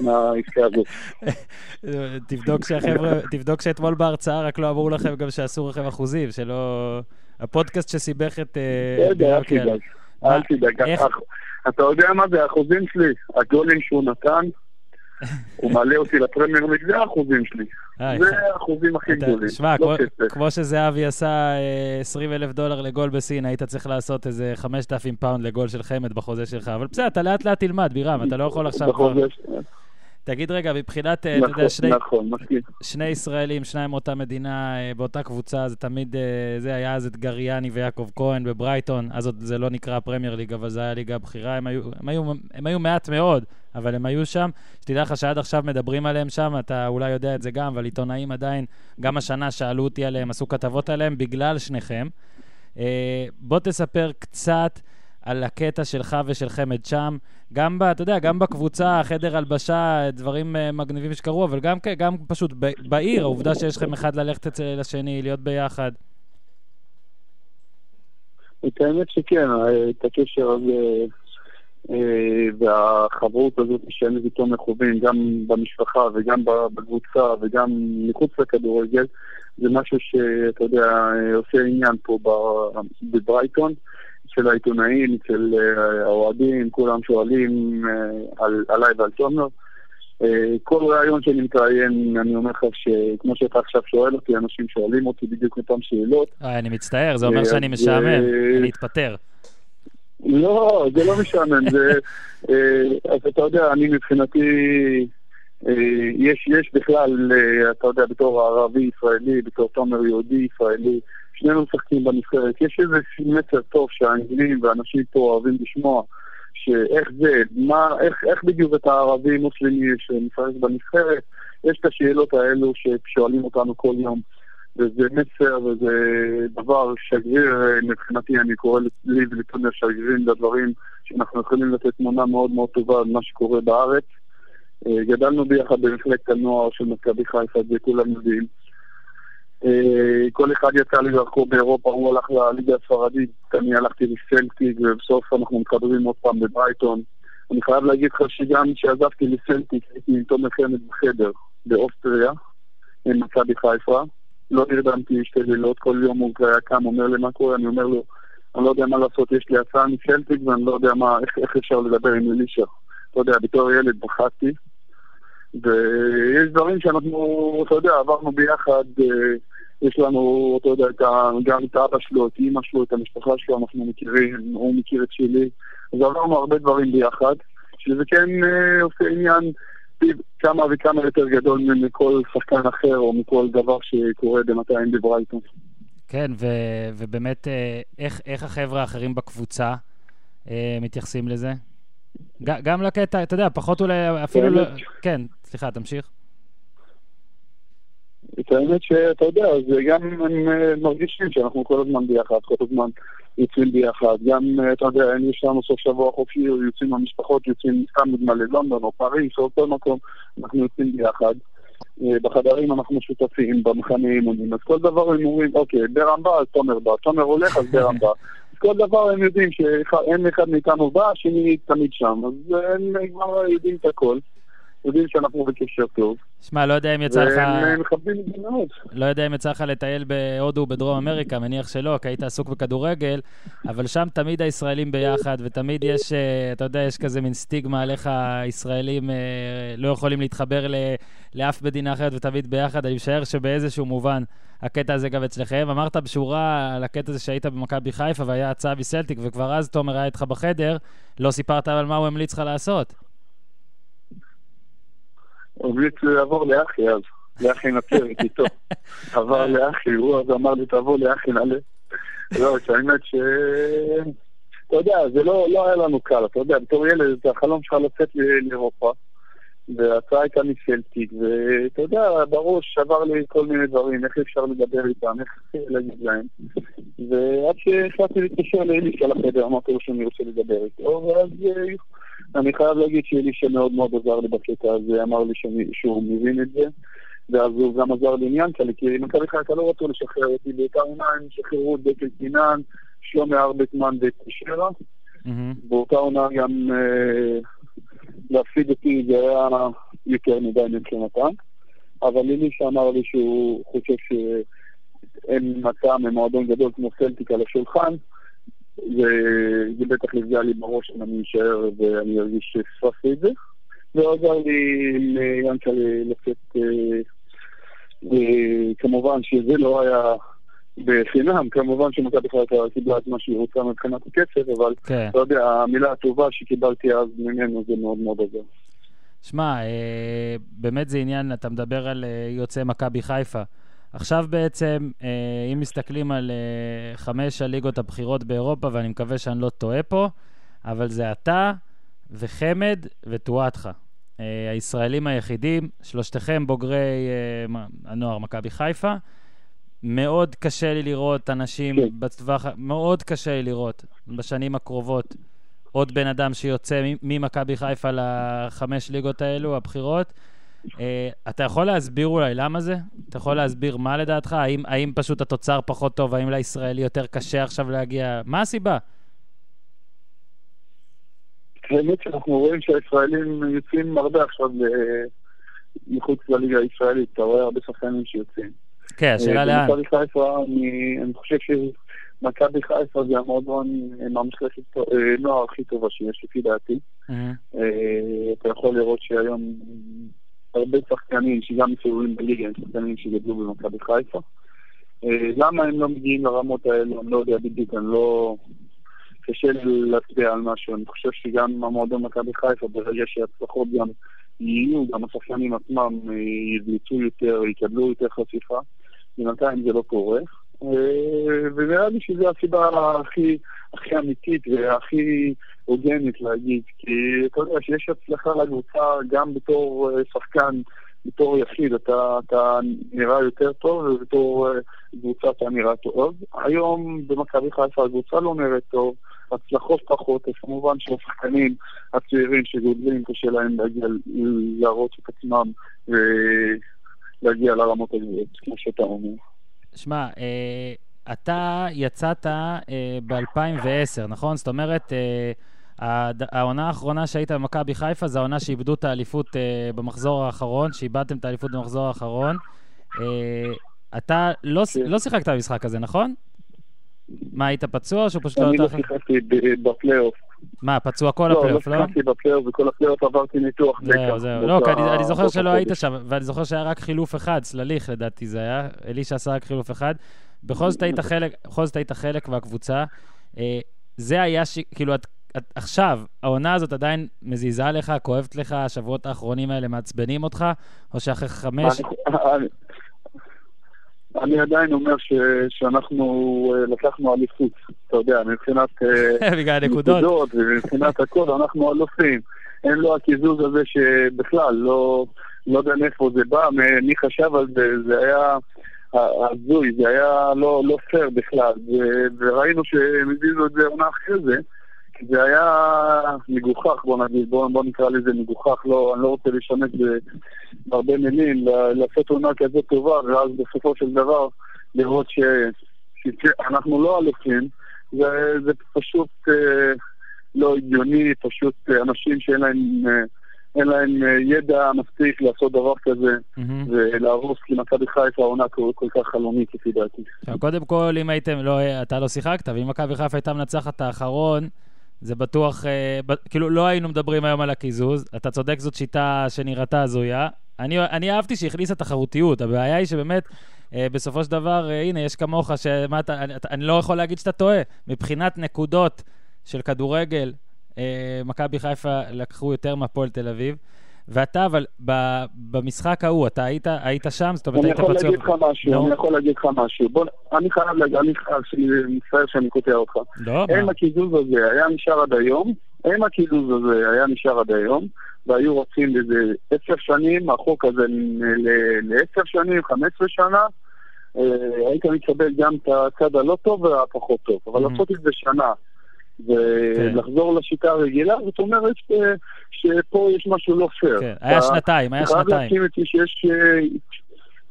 מהעסקה הזאת. תבדוק שהחבר'ה, תבדוק שאתמול בהרצאה רק לא אמרו לכם גם שאסור לכם אחוזים, שלא... הפודקאסט שסיבך את... יודע, אל תדאג. אל תדאג. אתה יודע מה זה האחוזים שלי? הגולים שהוא נתן, הוא מעלה אותי לפרמייר ליג, זה האחוזים שלי. זה האחוזים הכי גדולים. שמע, לא כמו שזהבי עשה 20 אה, אלף דולר לגול בסין, היית צריך לעשות איזה 5,000 פאונד לגול של חמד בחוזה שלך. אבל בסדר, אתה לאט לאט תלמד, בירם, אתה לא יכול עכשיו. תגיד רגע, מבחינת, נכון, אתה יודע, נכון, שני, נכון, שני ישראלים, שניים מאותה מדינה, אה, באותה קבוצה, זה תמיד, אה, זה היה אז את גריאני ויעקב כהן בברייטון, אז עוד זה לא נקרא פרמייר ליג, אבל זה היה ליגה בכירה, הם, הם, הם, הם היו מעט מאוד, אבל הם היו שם. שתדע לך שעד עכשיו מדברים עליהם שם, אתה אולי יודע את זה גם, אבל עיתונאים עדיין, גם השנה שאלו אותי עליהם, עשו כתבות עליהם בגלל שניכם. אה, בוא תספר קצת על הקטע שלך ושל חמד שם. גם, ב, אתה יודע, גם בקבוצה, חדר הלבשה, דברים uh, מגניבים שקרו, אבל גם, גם פשוט ב, בעיר, העובדה שיש לכם אחד ללכת אצל השני, להיות ביחד. את האמת שכן, את הקשר הזה אה, והחברות הזאת שהם איתו מחובים, גם במשפחה וגם בקבוצה וגם מחוץ לכדורגל, זה משהו שאתה יודע, עושה עניין פה בברייטון. אצל העיתונאים, אצל אה, האוהדים, כולם שואלים אה, על, עליי ועל תומר. אה, כל ראיון שאני מתראיין, אני אומר לך שכמו שאתה עכשיו שואל אותי, אנשים שואלים אותי בדיוק אותם שאלות. אני מצטער, זה אומר שאני משעמם, אני אתפטר. לא, זה לא משעמם, זה... אז אתה יודע, אני מבחינתי... יש, יש בכלל, אתה יודע, בתור ערבי ישראלי, בתור תומר יהודי ישראלי, שנינו משחקים בנבחרת. יש איזה מסר טוב שהאנגלים ואנשים פה אוהבים לשמוע, שאיך זה, מה, איך, איך בדיוק אתה ערבי מוסלמי שמשחק בנבחרת, יש את השאלות האלו ששואלים אותנו כל יום. וזה מסר וזה דבר שגריר אה, מבחינתי, אני קורא לי ולתומר שגרירים לדברים שאנחנו יכולים לתת תמונה מאוד מאוד טובה על מה שקורה בארץ. אה, גדלנו ביחד במפלגת הנוער של מכבי חיפה, את זה כולם יודעים. אה, כל אחד יצא לדרכו באירופה, הוא הלך לליגה הספרדית, אני הלכתי לסלטיק, ובסוף אנחנו מתחברים עוד פעם בברייטון. אני חייב להגיד לך שגם כשעזבתי לסלטיק, הייתי עם חמד בחדר באוסטריה, עם מכבי חיפה. לא נרדמתי שתי לילות, כל יום הוא היה קם, אומר לי מה קורה, אני אומר לו, אני לא יודע מה לעשות, יש לי הצעה מסלטיק ואני לא יודע מה, איך, איך אפשר לדבר עם אלישע. אתה יודע, בתור ילד בחרתי, ויש דברים שאנחנו, אתה יודע, עברנו ביחד, אה, יש לנו, אתה יודע, גם את אבא שלו, את אימא שלו, את המשפחה שלו, אנחנו מכירים, הוא מכיר את שלי, אז עברנו הרבה דברים ביחד, שזה כן אה, עושה עניין כמה וכמה יותר גדול מכל שחקן אחר או מכל דבר שקורה בינתיים בברייטון. כן, ו- ובאמת, אה, איך, איך החבר'ה האחרים בקבוצה אה, מתייחסים לזה? ג- גם לקטע, אתה יודע, פחות אולי, אפילו לא... כן, סליחה, תמשיך. את האמת שאתה יודע, זה גם הם אה, מרגישים שאנחנו כל הזמן ביחד, כל הזמן יוצאים ביחד. גם, אה, אתה יודע, יש לנו סוף שבוע חופשי, יוצאים המשפחות, יוצאים סתם לדוגמה ללונדון או פריס או כל מקום, אנחנו יוצאים ביחד. אה, בחדרים אנחנו שותפים, במחנה אימונים, אז כל דבר הם אומרים, אוקיי, ברם בא, אז תומר בא, תומר הולך, אז ברם בא. אז כל דבר הם יודעים שאין אחד מאיתנו בא, השני תמיד שם, אז הם כבר יודעים את הכל. יודעים שאנחנו בקשר טוב. שמע, לא יודע אם יצא לך... והם מכבדים את זה מאוד. לא יודע אם יצא לך לטייל בהודו ובדרום אמריקה, מניח שלא, כי היית עסוק בכדורגל, אבל שם תמיד הישראלים ביחד, ותמיד יש, אה, אתה יודע, יש כזה מין סטיגמה על איך הישראלים אה, לא יכולים להתחבר לאף מדינה אחרת ותמיד ביחד. אני משער שבאיזשהו מובן הקטע הזה גם אצלכם. אמרת בשורה על הקטע הזה שהיית במכבי חיפה והיה הצעה מסלטיק, וכבר אז תומר היה איתך בחדר, לא סיפרת על מה הוא המליץ לך לעשות. המליץ לעבור לאחי אז, לאחי נצרת איתו. עבר לאחי, הוא אז אמר לי, תבוא לאחי נעלה. לא, האמת ש... אתה יודע, זה לא, לא היה לנו קל, אתה יודע, בתור ילד, החלום שלך לצאת לאירופה, וההצעה הייתה מסלטיק, ואתה יודע, בראש עבר לי כל מיני דברים, איך אפשר לדבר איתם, איך להגיד להם. ועד שהחלטתי להתקשר לאלישע לחדר, אמרתי לו שאני רוצה לדבר איתו, ואז אני חייב להגיד שאלישע מאוד מאוד עזר לי בקטע הזה, אמר לי שאני, שהוא מבין את זה, ואז הוא גם עזר לי עניין כאלה, כי מכבי חיפה לא רצו לשחרר אותי, עונה הם שחררו את דקל קינן, שלומי ארבטמן ואת פישרה. באותה עונה גם אה, להפסיד אותי זה היה יותר מדי מבחינתם, אבל אלישע אמר לי שהוא חושב שאין מצע ממועדון גדול כמו סלטיק על השולחן, וזה בטח יפגע לי בראש אם אני אשאר ואני ארגיש שפספסתי את זה. ועזר לי ליאנקלה לצאת, וכמובן שזה לא היה בחינם, כמובן שמכבי חיפה קיבלה את מה שהיא רוצה מבחינת הכסף, אבל כן. אתה יודע, המילה הטובה שקיבלתי אז ממנו זה מאוד מאוד עזר. שמע, אה, באמת זה עניין, אתה מדבר על אה, יוצאי מכבי חיפה. עכשיו בעצם, אה, אם מסתכלים על אה, חמש הליגות הבכירות באירופה, ואני מקווה שאני לא טועה פה, אבל זה אתה וחמד וטואטחה. אה, הישראלים היחידים, שלושתכם בוגרי הנוער מכבי חיפה. מאוד קשה לי לראות אנשים כן. בטווח, מאוד קשה לי לראות בשנים הקרובות עוד בן אדם שיוצא ממכבי חיפה לחמש ליגות האלו, הבכירות. Uh, אתה יכול להסביר אולי למה זה? אתה יכול להסביר מה לדעתך? האם, האם פשוט התוצר פחות טוב? האם לישראלי יותר קשה עכשיו להגיע? מה הסיבה? האמת שאנחנו רואים שהישראלים יוצאים הרבה עכשיו מחוץ לליגה הישראלית. אתה רואה הרבה שחקנים שיוצאים. כן, השאלה אה, לאן. במכבי חיפה, אני, אני חושב שמכבי חיפה זה המועדון עם המחלקת אה, נוער הכי טובה שיש, לפי דעתי. אתה יכול לראות שהיום הרבה שחקנים שגם מסתובבים בליגה, הם שחקנים שגדלו במכבי חיפה. אה, למה הם לא מגיעים לרמות האלו, אני לא יודע בדיוק, אני לא... קשה לי להצביע על משהו. אני חושב שגם המועדון מכבי חיפה, ברגע שהצלחות גם יהיו, גם השחקנים עצמם אה, ידלצו יותר, יקבלו יותר חשיפה. בינתיים זה לא קורה. אה, ונראה לי שזו הסיבה הכי, הכי אמיתית והכי הוגנת להגיד, כי אתה יודע שיש הצלחה לקבוצה גם בתור אה, שחקן בתור יחיד אתה, אתה נראה יותר טוב, ובתור קבוצה אתה נראה טוב. היום במכבי חיפה הקבוצה לא נראית טוב, הצלחות פחות, אז כמובן שהשחקנים הצעירים שגודלים קשה להם להגיע, להראות את עצמם ולהגיע לרמות הגבוהות, כמו שאתה אומר. שמע, אה, אתה יצאת אה, ב-2010, נכון? זאת אומרת, אה, העונה האחרונה שהיית במכבי חיפה זה העונה שאיבדו את האליפות אה, במחזור האחרון, שאיבדתם את האליפות במחזור האחרון. אה, אתה לא, כן. לא שיחקת במשחק הזה, נכון? מה, היית פצוע או שהוא פשוט לא... אני לא שיחקתי בפלייאוף. מה, פצוע כל הפלייאוף, לא? לא, לא שיחקתי בפלייאוף, וכל הפלייאוף עברתי ניתוח. זהו, זהו. לא, אני זוכר שלא היית שם, ואני זוכר שהיה רק חילוף אחד, צלליך לדעתי זה היה, אלישע עשה רק חילוף אחד. בכל זאת היית חלק, בכל זאת היית חלק מהקבוצה. אה, זה היה, כאילו, עכשיו, העונה הזאת עדיין מזיזה לך, כואבת לך, השבועות האחרונים האלה מעצבנים אותך, או שאחרי חמש... אני עדיין אומר ש, שאנחנו uh, לקחנו אליפות, אתה יודע, מבחינת בגלל נקודות ומבחינת הכל, אנחנו אלופים. אין לו הקיזוז הזה שבכלל, לא, לא יודע מאיפה זה בא, מי חשב על זה, זה היה הזוי, זה היה לא, לא פייר בכלל, ו, וראינו שהם הזיזו את זה עונה אחרי זה. זה היה מגוחך, בוא נגיד, בוא, בוא נקרא לזה מגוחך, לא, אני לא רוצה להשתמש בהרבה מילים, לעשות עונה כזאת טובה, ואז בסופו של דבר לראות ש, שאנחנו לא אלופים, זה, זה פשוט אה, לא הגיוני, פשוט אה, אנשים שאין להם... אה, אין להם אה, ידע מספיק לעשות דבר כזה, mm-hmm. ולהרוס כי מכבי חיפה עונה כל, כל כך חלומית, לפי דעתי. קודם כל, אם הייתם, לא, אתה לא שיחקת, ואם מכבי חיפה הייתה מנצחת האחרון, זה בטוח, אה, כאילו לא היינו מדברים היום על הקיזוז. אתה צודק, זאת שיטה שנראתה הזויה. אני, אני אהבתי שהכניסה תחרותיות, הבעיה היא שבאמת, אה, בסופו של דבר, אה, הנה, יש כמוך, שמה אתה, אני, אני לא יכול להגיד שאתה טועה. מבחינת נקודות של כדורגל, מכבי חיפה לקחו יותר מהפועל תל אביב. ואתה, אבל ב, במשחק ההוא, אתה היית, היית שם? זאת אומרת, היית פצוע... אני יכול להגיד לך משהו, no. אני יכול להגיד לך משהו. בוא, אני חייב להגיד, אני מצטער שאני קוטע אותך. לא, אם הקיזוז הזה היה נשאר עד היום, אם הקיזוז הזה היה נשאר עד היום, והיו רוצים איזה עשר שנים, החוק הזה לעשר שנים, חמש עשרה שנה, אה, היית מקבל גם את הצד הלא טוב והפחות טוב. אבל mm-hmm. לעשות את זה שנה, ולחזור כן. לשיטה הרגילה, זאת אומרת ש... שפה יש משהו לא פייר. כן, היה שנתיים, היה שנתיים. חייב להסכים איתי שיש,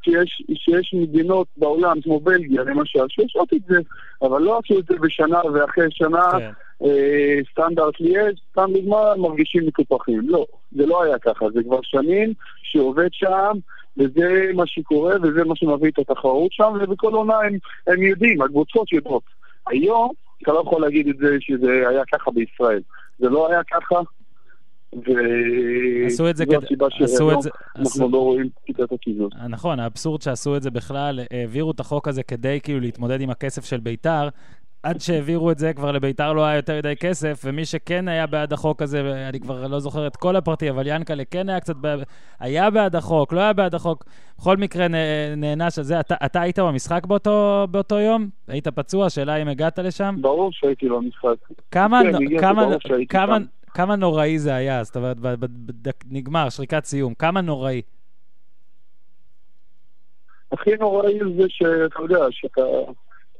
שיש, שיש מדינות בעולם, כמו בלגיה למשל, שעושות את זה, אבל לא עשו את זה בשנה ואחרי שנה כן. אה, סטנדרט ליאז', סתם דוגמה, מרגישים מקופחים. לא, זה לא היה ככה, זה כבר שנים שעובד שם. וזה מה שקורה, וזה מה שמביא את התחרות שם, ובכל עונה הם, הם יודעים, הקבוצות יודעות. היום אתה לא יכול להגיד את זה שזה היה ככה בישראל. זה לא היה ככה, וזו הסיבה שהיום אנחנו לא רואים כיתת הקיזוז. נכון, האבסורד שעשו את זה בכלל, העבירו את החוק הזה כדי כאילו להתמודד עם הכסף של ביתר, עד שהעבירו את זה כבר לביתר לא היה יותר מדי כסף, ומי שכן היה בעד החוק הזה, אני כבר לא זוכר את כל הפרטי, אבל ינקלה כן היה קצת, בעד, היה בעד החוק, לא היה בעד החוק. בכל מקרה נענש על זה. אתה, אתה היית במשחק באותו, באותו יום? היית פצוע? שאלה אם הגעת לשם? ברור שהייתי במשחק. כמה, כן, כמה, כמה, כמה נוראי זה היה? זאת אומרת, נגמר, שריקת סיום. כמה נוראי? הכי נוראי זה שאתה יודע, שאתה...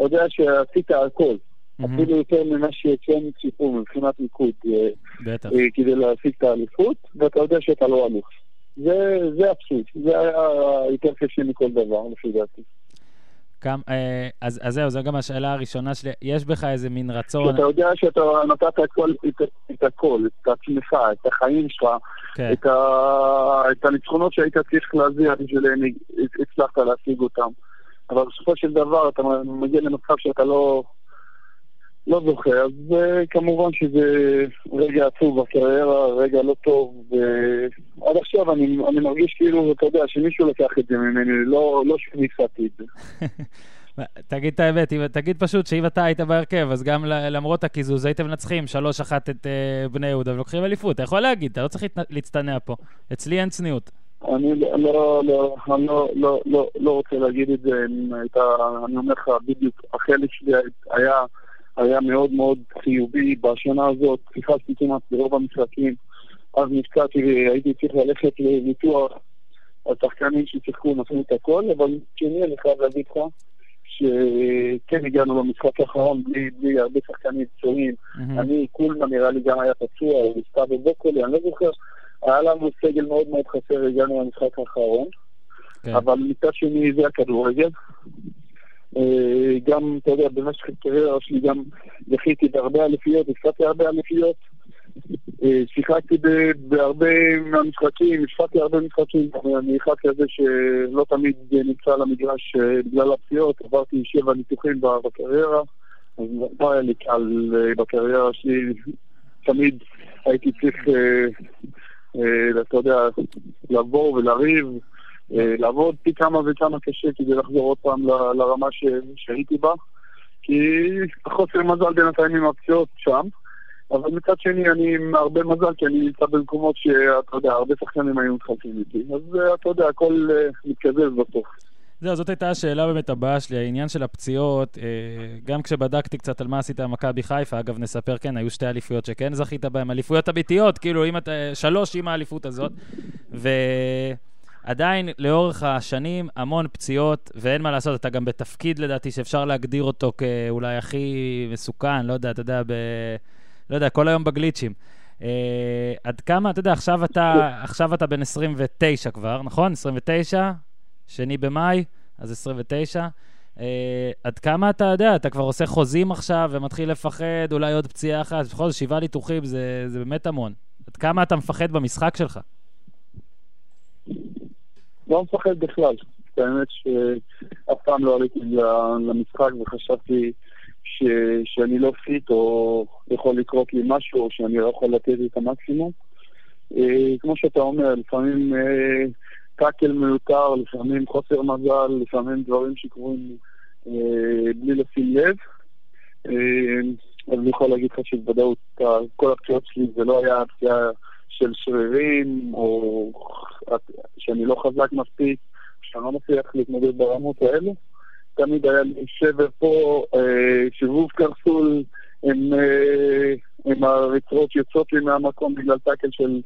יודע שעשית הכל. אפילו יותר ממה שכן ציפו מבחינת ניקוד. אה, בטח. אה, כדי להשיג את האליפות, ואתה יודע שאתה לא אלוף. זה, אבסורד, זה היה יותר קשה מכל דבר, לפי דעתי. כמה, אה, אז, אז זהו, זו גם השאלה הראשונה שלי. יש בך איזה מין רצון... אתה יודע שאתה נתת את, כל, את, את הכל, את עצמך, את החיים שלך, כן. את, ה, את הניצחונות שהיית צריך להזיע בשבילם, הצלחת להשיג אותם. אבל בסופו של דבר אתה מגיע למצב שאתה לא, לא זוכה, אז uh, כמובן שזה רגע עצוב בקריירה, רגע לא טוב, ועד עכשיו אני, אני מרגיש כאילו, אתה יודע, שמישהו לקח את זה ממני, לא, לא שאני את זה. תגיד את האמת, תגיד פשוט שאם אתה היית בהרכב, אז גם למרות הקיזוז הייתם מנצחים 3-1 את uh, בני יהודה ולוקחים אליפות. אתה יכול להגיד, אתה לא צריך להצטנע פה. אצלי אין צניעות. אני לא, לא, לא, אני לא, לא, לא, לא רוצה להגיד את זה, הייתה, אני אומר לך בדיוק, החלק שלי היה, היה מאוד מאוד חיובי בשנה הזאת, שיחקתי כמעט ברוב המשחקים, אז נפצעתי והייתי צריך ללכת לניתוח, השחקנים ששיחקו נתנו את הכל, אבל שני, אני חייב להגיד לך, שכן הגענו למשחק האחרון בלי, בלי הרבה שחקנים פצועים. מהמם. אני, קולמן נראה לי גם היה פצוע, או סתיו בוקולי, אני לא זוכר. היה לנו סגל מאוד מאוד חסר, הגענו למשחק האחרון. כן. אבל מצד שני זה הכדורגל. אה, גם, אתה יודע, במשך הקריירה שלי גם זכיתי בהרבה אליפיות, הפסדתי הרבה אליפיות. אה, שיחקתי בהרבה מהמשחקים, הפסדתי הרבה משחקים. אני אחד כזה שלא תמיד נמצא על המגרש אה, בגלל הפציעות, עברתי שבע ניתוחים בקריירה, אז לא היה לי קל בקריירה שלי. תמיד הייתי צריך, אתה יודע, לבוא ולריב. אה, לעבוד פי כמה וכמה קשה כדי לחזור עוד פעם לרמה שהייתי בה. כי חוסר מזל בינתיים עם הפציעות שם. אבל מצד שני, אני עם הרבה מזל, כי אני נמצא במקומות שאתה יודע, הרבה שחקנים היו מתחלפים איתי. אז אה, אתה יודע, הכל אה, מתקזז בסוף. זהו, זאת הייתה השאלה באמת הבאה שלי, העניין של הפציעות. אה, גם כשבדקתי קצת על מה עשית במכבי חיפה, אגב, נספר, כן, היו שתי אליפויות שכן זכית בהן, אליפויות אמיתיות, כאילו, אם אתה... שלוש עם האליפות הזאת. ועדיין, לאורך השנים, המון פציעות, ואין מה לעשות, אתה גם בתפקיד, לדעתי, שאפשר להגדיר אותו כאולי הכי מסוכן, לא יודע, אתה יודע, ב... לא יודע, כל היום בגליצ'ים. אה, עד כמה, אתה יודע, עכשיו אתה, עכשיו אתה בן 29 כבר, נכון? 29? שני במאי, אז 29. Uh, עד כמה אתה יודע, אתה כבר עושה חוזים עכשיו ומתחיל לפחד, אולי עוד פציעה אחת, בכל זאת שבעה ניתוחים זה, זה באמת המון. עד כמה אתה מפחד במשחק שלך? לא מפחד בכלל. האמת שאף פעם לא עליתי למשחק וחשבתי ש... שאני לא fit או יכול לקרות לי משהו או שאני לא יכול לתת את המקסימום. אה, כמו שאתה אומר, לפעמים אה, טאקל מיותר, לפעמים חוסר מזל, לפעמים דברים שקורים אה, בלי לשים לב. אה, אז אני יכול להגיד לך שבוודאות ה- כל הפציעות שלי זה לא היה פציעה של שרירים, או שאני לא חזק מספיק, שאני לא מצליח להתמודד ברמות האלה. תמיד היה לי שבר פה, אה, סיבוב קרסול, עם, אה, עם הרצועות שיוצאות לי מהמקום בגלל טאקל של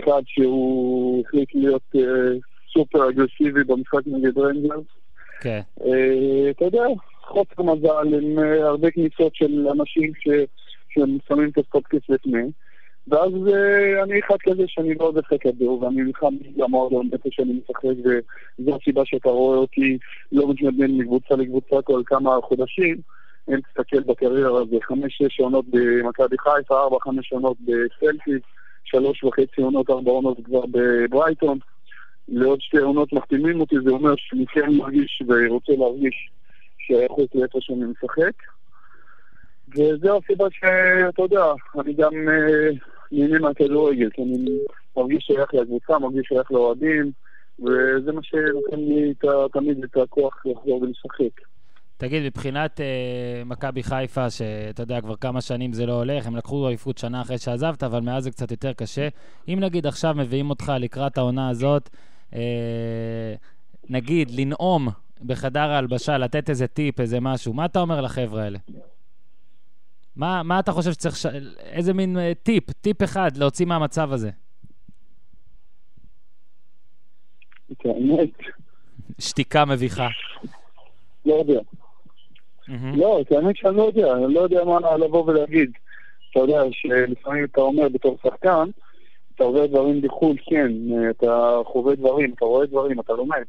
אחד שהוא החליט להיות אה, סופר אגרסיבי במשחק נגד רנג'רס. כן. אה, אתה יודע, חוסר מזל עם אה, הרבה כניסות של אנשים ש... שהם שמים את הסטופקס לפני. ואז אה, אני אחד כזה שאני לא עוזב כדור, ואני נלחם למועדון איפה שאני משחק, וזו הסיבה שאתה רואה אותי לא מתנדנד מקבוצה לקבוצה כל כמה חודשים. אם תסתכל בקריירה זה חמש-שש עונות במכבי חיפה, ארבע-חמש עונות בסלטיק, שלוש וחצי עונות, ארבע עונות כבר בברייטון. לעוד שתי עונות מחתימים אותי, זה אומר שאני כן מרגיש ורוצה להרגיש שייכות לאיפה שאני משחק. וזו הסיבה שאתה יודע, אני גם אה, נהנה מהכדורגל, כי אני מרגיש שייך לקבוצה, מרגיש שייך לאוהדים, וזה מה שנותן לי תמיד את הכוח לחזור ולשחק. תגיד, מבחינת אה, מכבי חיפה, שאתה יודע, כבר כמה שנים זה לא הולך, הם לקחו אליפות שנה אחרי שעזבת, אבל מאז זה קצת יותר קשה. אם נגיד עכשיו מביאים אותך לקראת העונה הזאת, נגיד, לנאום בחדר ההלבשה, לתת איזה טיפ, איזה משהו, מה אתה אומר לחבר'ה האלה? מה, מה אתה חושב שצריך, ש... איזה מין אה, טיפ, טיפ אחד להוציא מהמצב הזה? שתיקה מביכה. לא יודע. לא, את האמת שאני לא יודע, אני לא יודע מה לבוא ולהגיד. אתה יודע שלפעמים אתה אומר בתור שחקן, אתה עובר דברים בחו"ל, כן, אתה חווה דברים, אתה רואה דברים, אתה לומד.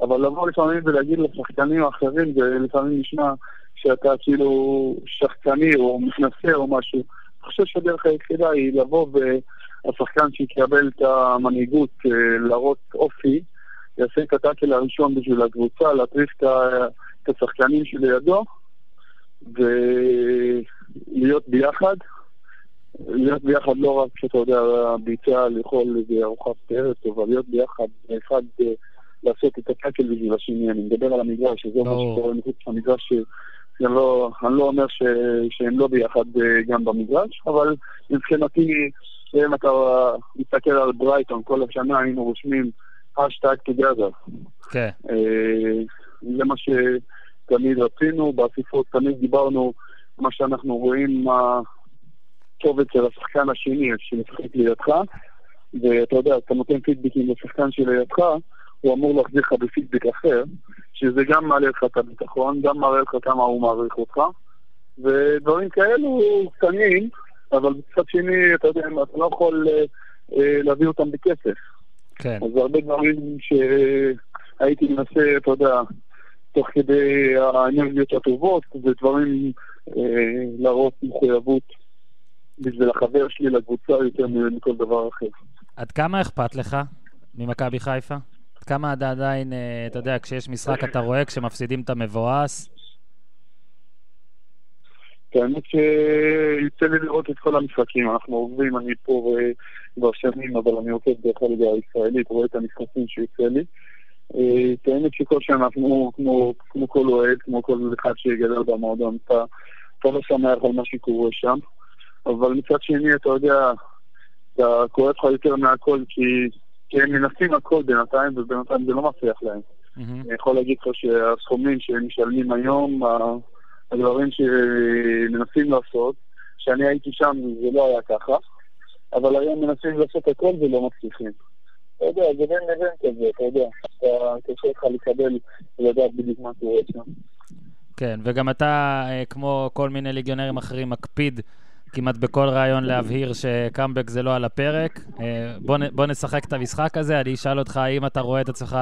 אבל לבוא לפעמים ולהגיד לשחקנים האחרים, זה לפעמים נשמע שאתה כאילו שחקני או מתנשא או משהו. אני חושב שהדרך היחידה היא לבוא והשחקן שיקבל את המנהיגות, אה, להראות אופי, יעשה את הטאקל הראשון בשביל הקבוצה, להטריף את השחקנים שלידו, ולהיות ביחד. להיות ביחד לא רק שאתה יודע, ביצע לאכול איזה ארוחת ערב טובה, להיות ביחד, אחד אה, לעשות את הטאקל בשביל השני. אני מדבר על המגרש, שזה מה. שקורה מחוץ למגרש, שאני לא, אני לא אומר שהם לא ביחד אה, גם במגרש, אבל מבחינתי, אם אתה מסתכל על ברייטון, כל השנה היינו רושמים השטג together. כן. אה, זה מה שתמיד רצינו, באסיפות תמיד דיברנו מה שאנחנו רואים, הכתובת של השחקן השני שמשחק לידך, ואתה יודע, אתה נותן פידבקים לשחקן שלידך, הוא אמור להחזיר לך בפידבק אחר, שזה גם מעלה לך את הביטחון, גם מראה לך כמה הוא מעריך אותך, ודברים כאלו קטנים, אבל מצד שני, אתה יודע, אתה לא יכול אה, אה, להביא אותם בכסף. כן. אז הרבה דברים שהייתי מנסה, אתה יודע, תוך כדי האנרגיות הטובות, זה דברים אה, להראות מחויבות בשביל החבר שלי לקבוצה יותר מכל דבר אחר. עד כמה אכפת לך ממכבי חיפה? עד כמה אתה עדיין, אה, אתה יודע, כשיש משחק אתה רואה, כשמפסידים אתה מבואס? האמת שיוצא לי לראות את כל המשחקים, אנחנו עוברים, אני פה אה, כבר שנים, אבל אני עוקב דרך הליגה הישראלית, רואה את המשחקים שיוצא לי. אה, את האמת שכל שנה, אנחנו, כמו, כמו כל אוהד, כמו כל אחד שיגדל במועדון, אתה, אתה לא שמח על מה שקורה שם, אבל מצד שני, אתה יודע, אתה כואב לך יותר מהכל, כי, כי הם מנסים הכל בינתיים, ובינתיים זה לא מצליח להם. מהמם. אני יכול להגיד לך שהסכומים שהם משלמים היום, הדברים שמנסים לעשות, כשאני הייתי שם זה לא היה ככה, אבל היום מנסים לעשות הכל ולא מצליחים. אתה יודע, זה בין לבין כזה, אתה יודע, אתה קשה לך לקבל ולדעת בדיוק מה קורה שם. כן, וגם אתה, אה, כמו כל מיני ליגיונרים אחרים, מקפיד כמעט בכל ראיון להבהיר שקאמבק זה לא על הפרק. אה, בוא, נשחק את המשחק הזה, אני אשאל אותך האם אתה רואה את עצמך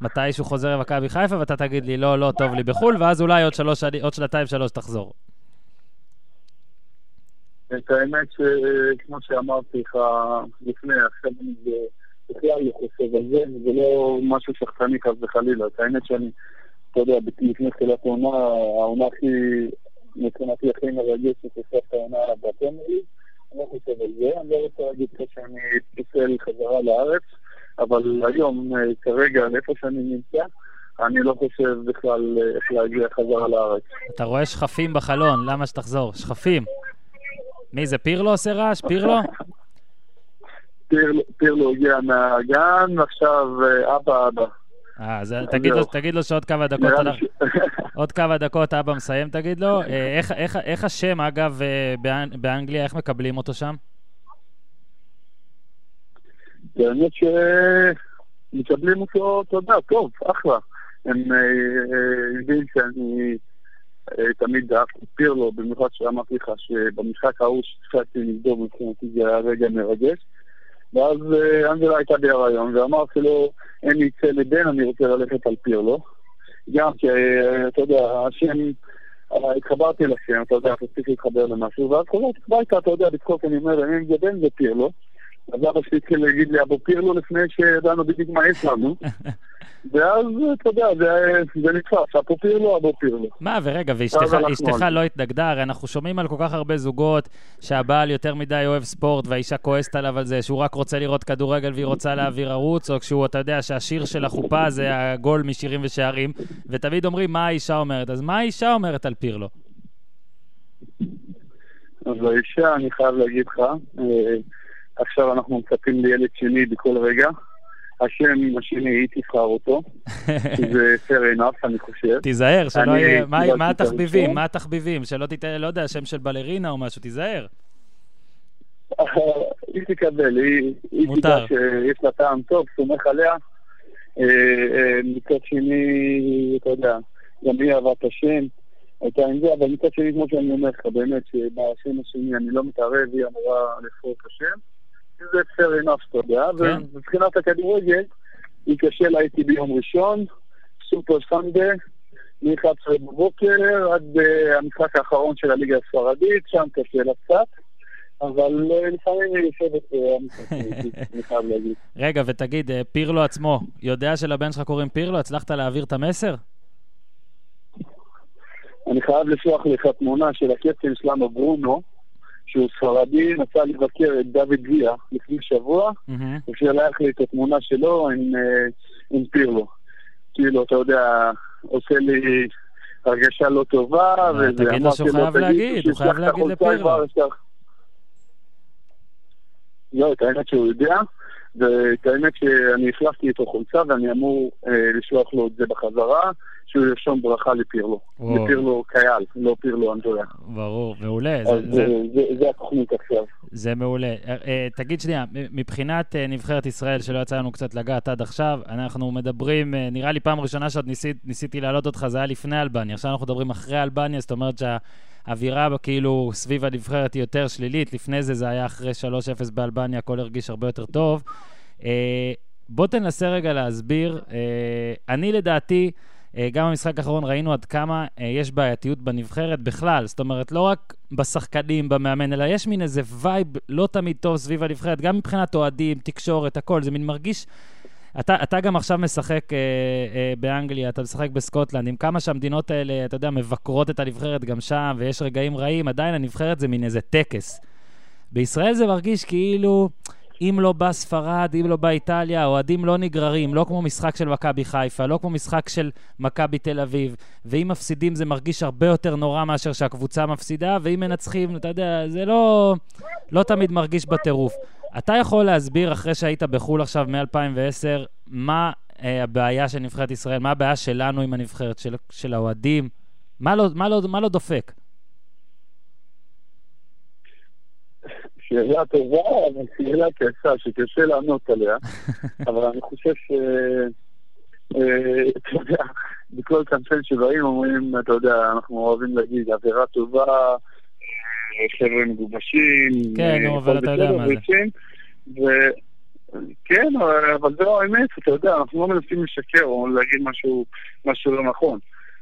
מתישהו חוזר למכבי חיפה, ואתה תגיד לי, לא, לא, טוב לי בחו"ל, ואז אולי עוד, שלוש, עוד שנתיים, שלוש תחזור. את האמת שכמו שאמרתי לך לפני, עכשיו אני בכלל לא חושב על זה, זה לא משהו שחקני חס וחלילה. את האמת שאני, אתה יודע, לפני תחילת העונה, העונה הכי, מבחינתי הכי מרגשת, עושה את העונה בטמרי, אני לא חושב על זה, אני לא רוצה להגיד לך שאני פוסל חזרה לארץ, אבל היום, אה, כרגע, לאיפה שאני נמצא, אני לא חושב בכלל אה, איך להגיע חזרה לארץ. אתה רואה שכפים בחלון, למה שתחזור? שכפים. מי זה, פירלו עושה רעש? פירלו? פירלו- הגיע מהגן, ועכשיו אה, אבא אבא. אה, אז תגיד לו, שעוד כמה דקות, אנחנו- עוד כמה דקות אבא מסיים, תגיד לו. אה, איך, איך, איך השם, אגב, אה, באנ- באנגליה, איך מקבלים אותו שם? האמת שמקבלים אותו, יודע, טוב, אחלה. הם אה, יודעים שאני תמיד אהבתי פירלו, במיוחד שאמרתי לך שבמשחק ההוא ששיחקתי נגדו, מבחינתי זה היה רגע מרגש. ואז אנגלה הייתה בהיריון, ואמרתי לו, אין לי צא לבן, אני רוצה ללכת על פירלו. גם כי, אה, אתה יודע, השם, אה, התחברתי לשם, אתה יודע, אתה צריך להתחבר למשהו, ואז חזרתי הביתה, אתה יודע, לצחוק, אני אומר, אין זה בן זה פירלו. אז אבא שלי התחיל להגיד לי אבו פירלו לפני שידענו בדיוק מה יש לנו. ואז, אתה יודע, זה- נתפס, אבו פירלו, אבו פירלו. מה, ורגע, ואשתך לא התנגדה? הרי אנחנו שומעים על כל כך הרבה זוגות שהבעל יותר מדי אוהב ספורט והאישה כועסת עליו על זה, שהוא רק רוצה לראות כדורגל והיא רוצה להעביר ערוץ, או כשהוא, אתה יודע, שהשיר של החופה זה הגול משירים ושערים, ותמיד אומרים מה האישה אומרת. אז מה האישה אומרת על פירלו? אז האישה, אני חייב להגיד לך, אה, עכשיו אנחנו מצפים לילד שני בכל רגע. השם השני, היא תבחר אותו, שזה fair enough, אני חושב. תיזהר, שלא יהיה... מה- התחביבים? מה התחביבים? שלא תיתן, לא יודע, שם של בלרינה או משהו, תיזהר. היא תקבל, היא. תדע שיש לה טעם טוב, סומך עליה. אה, אה, מצד שני, אתה יודע, גם היא אהבה את השם, הייתה עם זה, אבל מצד שני, כמו שאני אומר לך, באמת, שבשם השני אני לא מתערב, היא אמורה את השם. זה fair enough, אתה יודע, כן. ומבחינת הכדורגל, היא קשה לה איתי ביום ראשון, סופר סנדה, מ-11 בבוקר עד אה, המשחק האחרון של הליגה הספרדית, שם קשה לה קצת. אבל אה, לפעמים היא יושבת אה, המשחקים, אני חייב להגיד. רגע, ותגיד, פירלו עצמו, יודע שלבן שלך קוראים פירלו? הצלחת להעביר את המסר? אני חייב לשלוח לך תמונה של הקפטן שלנו, ברונו, שהוא ספרדי, נסע לבקר את דוד גביע לפני שבוע, מהמם. ושלח לי את התמונה שלו עם, אה, עם פירלו. כאילו, אתה יודע, עושה לי הרגשה לא טובה, אה, וזה, תגיד לו אמרתי שהוא חייב תגיד, להגיד, הוא חייב להגיד לפירלו. לא, את האמת שהוא יודע, ואת האמת שאני החלפתי איתו חולצה ואני אמור אה, לשלוח לו את זה בחזרה, שהוא ירשום ברכה לפירלו. וואו. לפירלו קייל, לא פירלו אנדויה. ברור, מעולה. זה, זה, זה, זה התוכנית עכשיו. זה מעולה. אה, אה, תגיד שנייה, מבחינת אה, נבחרת ישראל, שלא יצא לנו קצת לגעת עד עכשיו, אנחנו מדברים, אה, נראה לי פעם ראשונה שעוד ניסית, ניסיתי להעלות אותך, זה היה לפני אלבניה. עכשיו אנחנו מדברים אחרי אלבניה, זאת אומרת שהאווירה כאילו סביב הנבחרת היא יותר שלילית. לפני זה זה היה אחרי 3-0 באלבניה, הכל הרגיש הרבה יותר טוב. בוא תנסה רגע להסביר. אני לדעתי, גם במשחק האחרון ראינו עד כמה אה, יש בעייתיות בנבחרת בכלל. זאת אומרת, לא רק בשחקנים, במאמן, אלא יש מין איזה vibe לא תמיד טוב סביב הנבחרת, גם מבחינת אוהדים, תקשורת, הכל. זה מין מרגיש... אתה, אתה גם עכשיו משחק אה, אה, באנגליה, אתה משחק בסקוטלנד, עם כמה שהמדינות האלה, אתה יודע, מבקרות את הנבחרת גם שם, ויש רגעים רעים, עדיין הנבחרת זה מין איזה טקס. בישראל זה מרגיש כאילו, אם לא בא ספרד, אם לא בא איטליה, האוהדים לא נגררים, לא כמו משחק של מכבי חיפה, לא כמו משחק של מכבי תל אביב. ואם מפסידים זה מרגיש הרבה יותר נורא מאשר שהקבוצה מפסידה, ואם מנצחים, אתה יודע, זה לא, לא תמיד מרגיש בטירוף. אתה יכול להסביר, אחרי שהיית בחו"ל עכשיו מ-2010, מה אה, הבעיה של נבחרת ישראל, מה הבעיה שלנו עם הנבחרת, של, של האוהדים? מה לא, מה, לא, מה לא דופק? שאלה טובה, אבל שאלה קשה, שקשה לענות עליה. אבל אני חושב ש... אתה יודע, בכל קמפיין שבאים אומרים, אתה יודע, אנחנו אוהבים להגיד, עבירה טובה, אה, חבר'ה מגובשים. כן, אה, נו, אבל אתה יודע מה זה. כן, אבל- זה לא האמת, אתה יודע, אנחנו לא מנסים לשקר או להגיד משהו, משהו לא נכון.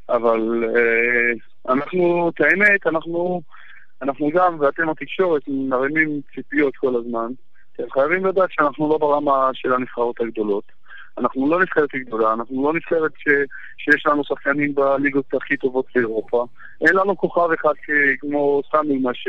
אבל אה, אנחנו, את האמת, אנחנו, אנחנו גם, ואתם התקשורת, מרימים ציפיות כל הזמן. אתם חייבים לדעת שאנחנו לא ברמה של הנבחרות הגדולות. אנחנו לא נבחרת גדולה, אנחנו לא נבחרת ש, שיש לנו שחקנים בליגות הכי טובות באירופה. אין לנו כוכב אחד כמו סתם דוגמה ש...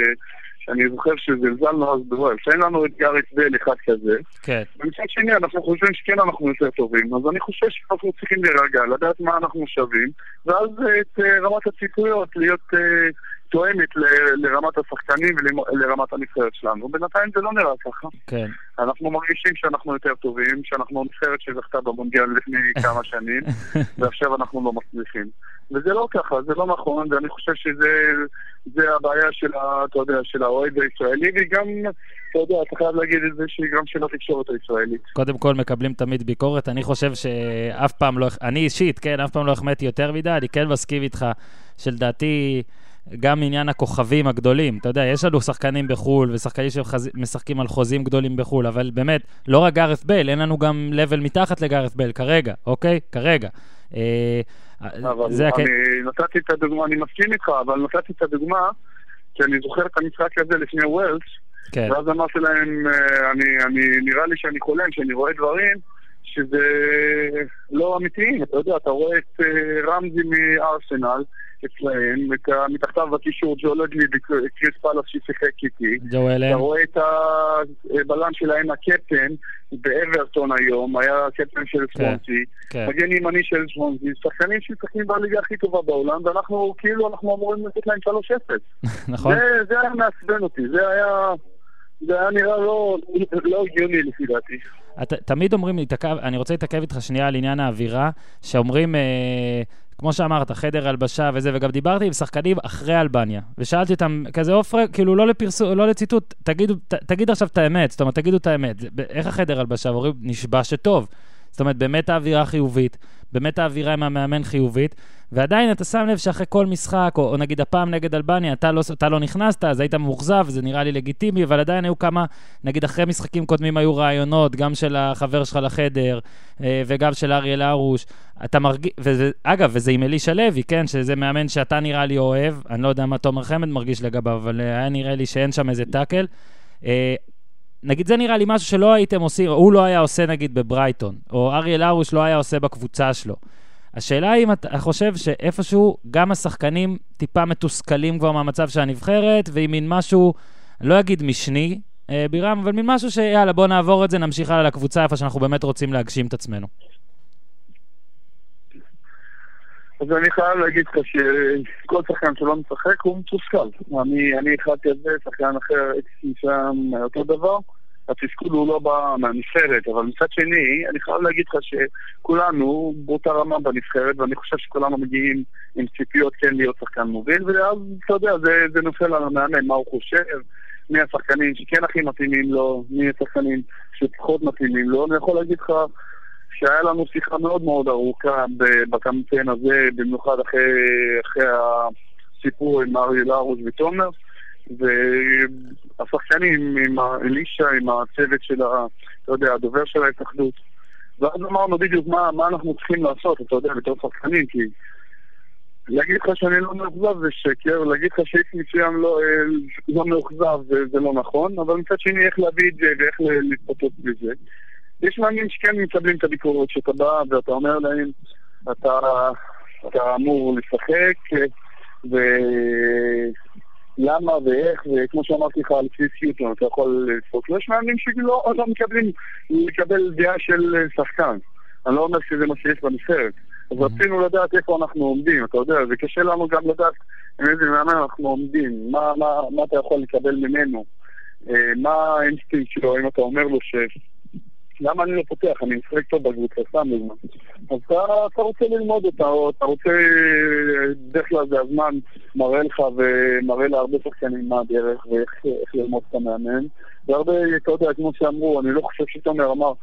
שאני זוכר שזלזלנו אז בוולף. אין לנו את גארט בל אחד כזה. כן. ומצד שני, אנחנו חושבים שכן אנחנו יותר טובים, אז אני חושב שאנחנו צריכים להירגע, לדעת מה אנחנו שווים, ואז את אה, רמת הציפויות להיות אה, תואמת ל- לרמת השחקנים ולרמת הנבחרת שלנו. בינתיים זה לא נראה ככה. כן. אנחנו מרגישים שאנחנו יותר טובים, שאנחנו נבחרת שזכתה במונדיאל לפני כמה שנים, ועכשיו אנחנו לא מצליחים. וזה לא ככה, זה לא נכון, ואני חושב שזה זה הבעיה של, אתה יודע, של האוהד הישראלי, וגם, אתה יודע, אתה חייב להגיד את זה, שגם של התקשורת הישראלית. קודם כל מקבלים תמיד ביקורת. אני חושב שאף פעם לא, אני אישית, כן, אף פעם לא החמאתי יותר מדי, אני כן מסכים איתך שלדעתי גם עניין הכוכבים הגדולים, אתה יודע, יש לנו שחקנים בחו"ל ושחקנים שמשחקים על חוזים גדולים בחו"ל, אבל באמת, לא רק גארף בייל, אין לנו גם לבל מתחת לגארף בייל כרגע, אוקיי? כרגע. אה, אבל זה. אני נתתי את הדוגמה, אני מסכים איתך, אבל נתתי את הדוגמה, כי אני זוכר את המשחק הזה לפני ווילס, כן, ואז אמרתי להם, אה, אני, אני, נראה לי שאני חולם, שאני רואה דברים שזה לא אמיתיים. אתה יודע, אתה רואה את אה, רמזי מארסנל אצלהם, את מתחתיו בקישור ג'ו לגלי וקריס פלאס ששיחק איתי. ג'ו אלן, אתה רואה את הבלם שלהם, הקפטן, באברטון היום, היה הקפטן של סוונסי, כן, מגן ימני של סוונסי, שחקנים שמשחקים בליגה הכי טובה בעולם, ואנחנו כאילו, אנחנו אמורים לתת להם 3-0. נכון? זה, זה היה מעצבן אותי, זה היה, זה היה נראה לא, לא הגיוני לפי דעתי. את, תמיד אומרים לי, אני רוצה להתעכב איתך שנייה על עניין האווירה, שאומרים, אה, כמו שאמרת, חדר הלבשה וזה, וגם דיברתי עם שחקנים אחרי אלבניה, ושאלתי אותם, כזה עופרה, כאילו לא לפרסום, לא לציטוט, תגידו, ת, תגיד עכשיו את האמת, זאת אומרת, תגידו את האמת, איך החדר הלבשה? ואומרים, נשבע שטוב. זאת אומרת, באמת האווירה חיובית, באמת האווירה עם המאמן חיובית, ועדיין אתה שם לב שאחרי כל משחק, או, או נגיד הפעם נגד אלבניה, אתה לא, אתה לא נכנסת, אז היית מאוכזב, זה נראה לי לגיטימי, אבל עדיין היו כמה, נגיד אחרי משחקים קודמים היו רעיונות, גם של החבר שלך לחדר, אה, וגם של אריאל הרוש. אתה מרגיש, אגב, וזה עם אלישע לוי, כן, שזה מאמן שאתה נראה לי אוהב, אני לא יודע מה תומר חמד מרגיש לגביו, אבל אה, היה נראה לי שאין שם איזה טאקל. נגיד זה נראה לי משהו שלא הייתם עושים, הוא לא היה עושה נגיד בברייטון, או אריאל הרוש לא היה עושה בקבוצה שלו. השאלה היא אם אתה חושב שאיפשהו גם השחקנים טיפה מתוסכלים כבר מהמצב של הנבחרת, ועם מין משהו, לא אגיד משני, אה, בירם, אבל מין משהו שיאללה, בוא נעבור את זה, נמשיך הלאה לקבוצה איפה שאנחנו באמת רוצים להגשים את עצמנו. אז אני חייב להגיד לך שכל שחקן שלא משחק הוא מתוסכל. אני, אני אחד כזה, שחקן אחר אצלי שם אותו דבר. התסכול הוא לא בא מהנבחרת, אבל מצד שני, אני חייב להגיד לך שכולנו באותה רמה בנבחרת, ואני חושב שכולנו מגיעים עם ציפיות כן להיות שחקן מוביל, ואז, אתה יודע, זה, זה נופל על המאמן, מה הוא חושב, מי השחקנים שכן הכי מתאימים לו, מי השחקנים שפחות מתאימים לו. אני יכול להגיד לך שהיה לנו שיחה מאוד מאוד ארוכה בקמפיין הזה, במיוחד אחרי, אחרי הסיפור עם אריה לארוש ותומר. והשחקנים עם אלישע, עם הצוות של, ה, אתה יודע, הדובר של ההתאחדות. ואז אמרנו בדיוק מה, מה אנחנו צריכים לעשות, אתה יודע, בתור שחקנים, כי להגיד לך שאני לא מאוכזב זה שקר, להגיד לך שאיש מסוים לא, אה, לא מאוכזב זה, זה לא נכון, אבל מצד שני איך להביא את זה ואיך להתפתות בזה. יש מאמין שכן מקבלים את הביקורת שאתה בא ואתה אומר להם, אתה, אתה אמור לשחק, ו... למה ואיך, וכמו שאמרתי לך על כביש סיוטון, אתה יכול לצפות. יש מאמנים שלא לא מקבלים לקבל דעה של שחקן. אני לא אומר שזה מה שיש בנבחרת. אז רצינו לדעת איפה אנחנו עומדים, אתה יודע, זה קשה לנו גם לדעת עם איזה מאמן אנחנו עומדים, מה, מה, מה אתה יכול לקבל ממנו, אה, מה האינסטינקט שלו, אם אתה אומר לו ש... למה אני לא פותח? אני משחק טוב בקבוצה, סתם דוגמא. אז אתה, אתה רוצה ללמוד אותה, או אתה רוצה, בדרך כלל זה הזמן מראה לך ומראה להרבה שחקנים מה הדרך ואיך ללמוד את המאמן. והרבה, אתה יודע, כמו שאמרו, אני לא חושב שתומר אמר,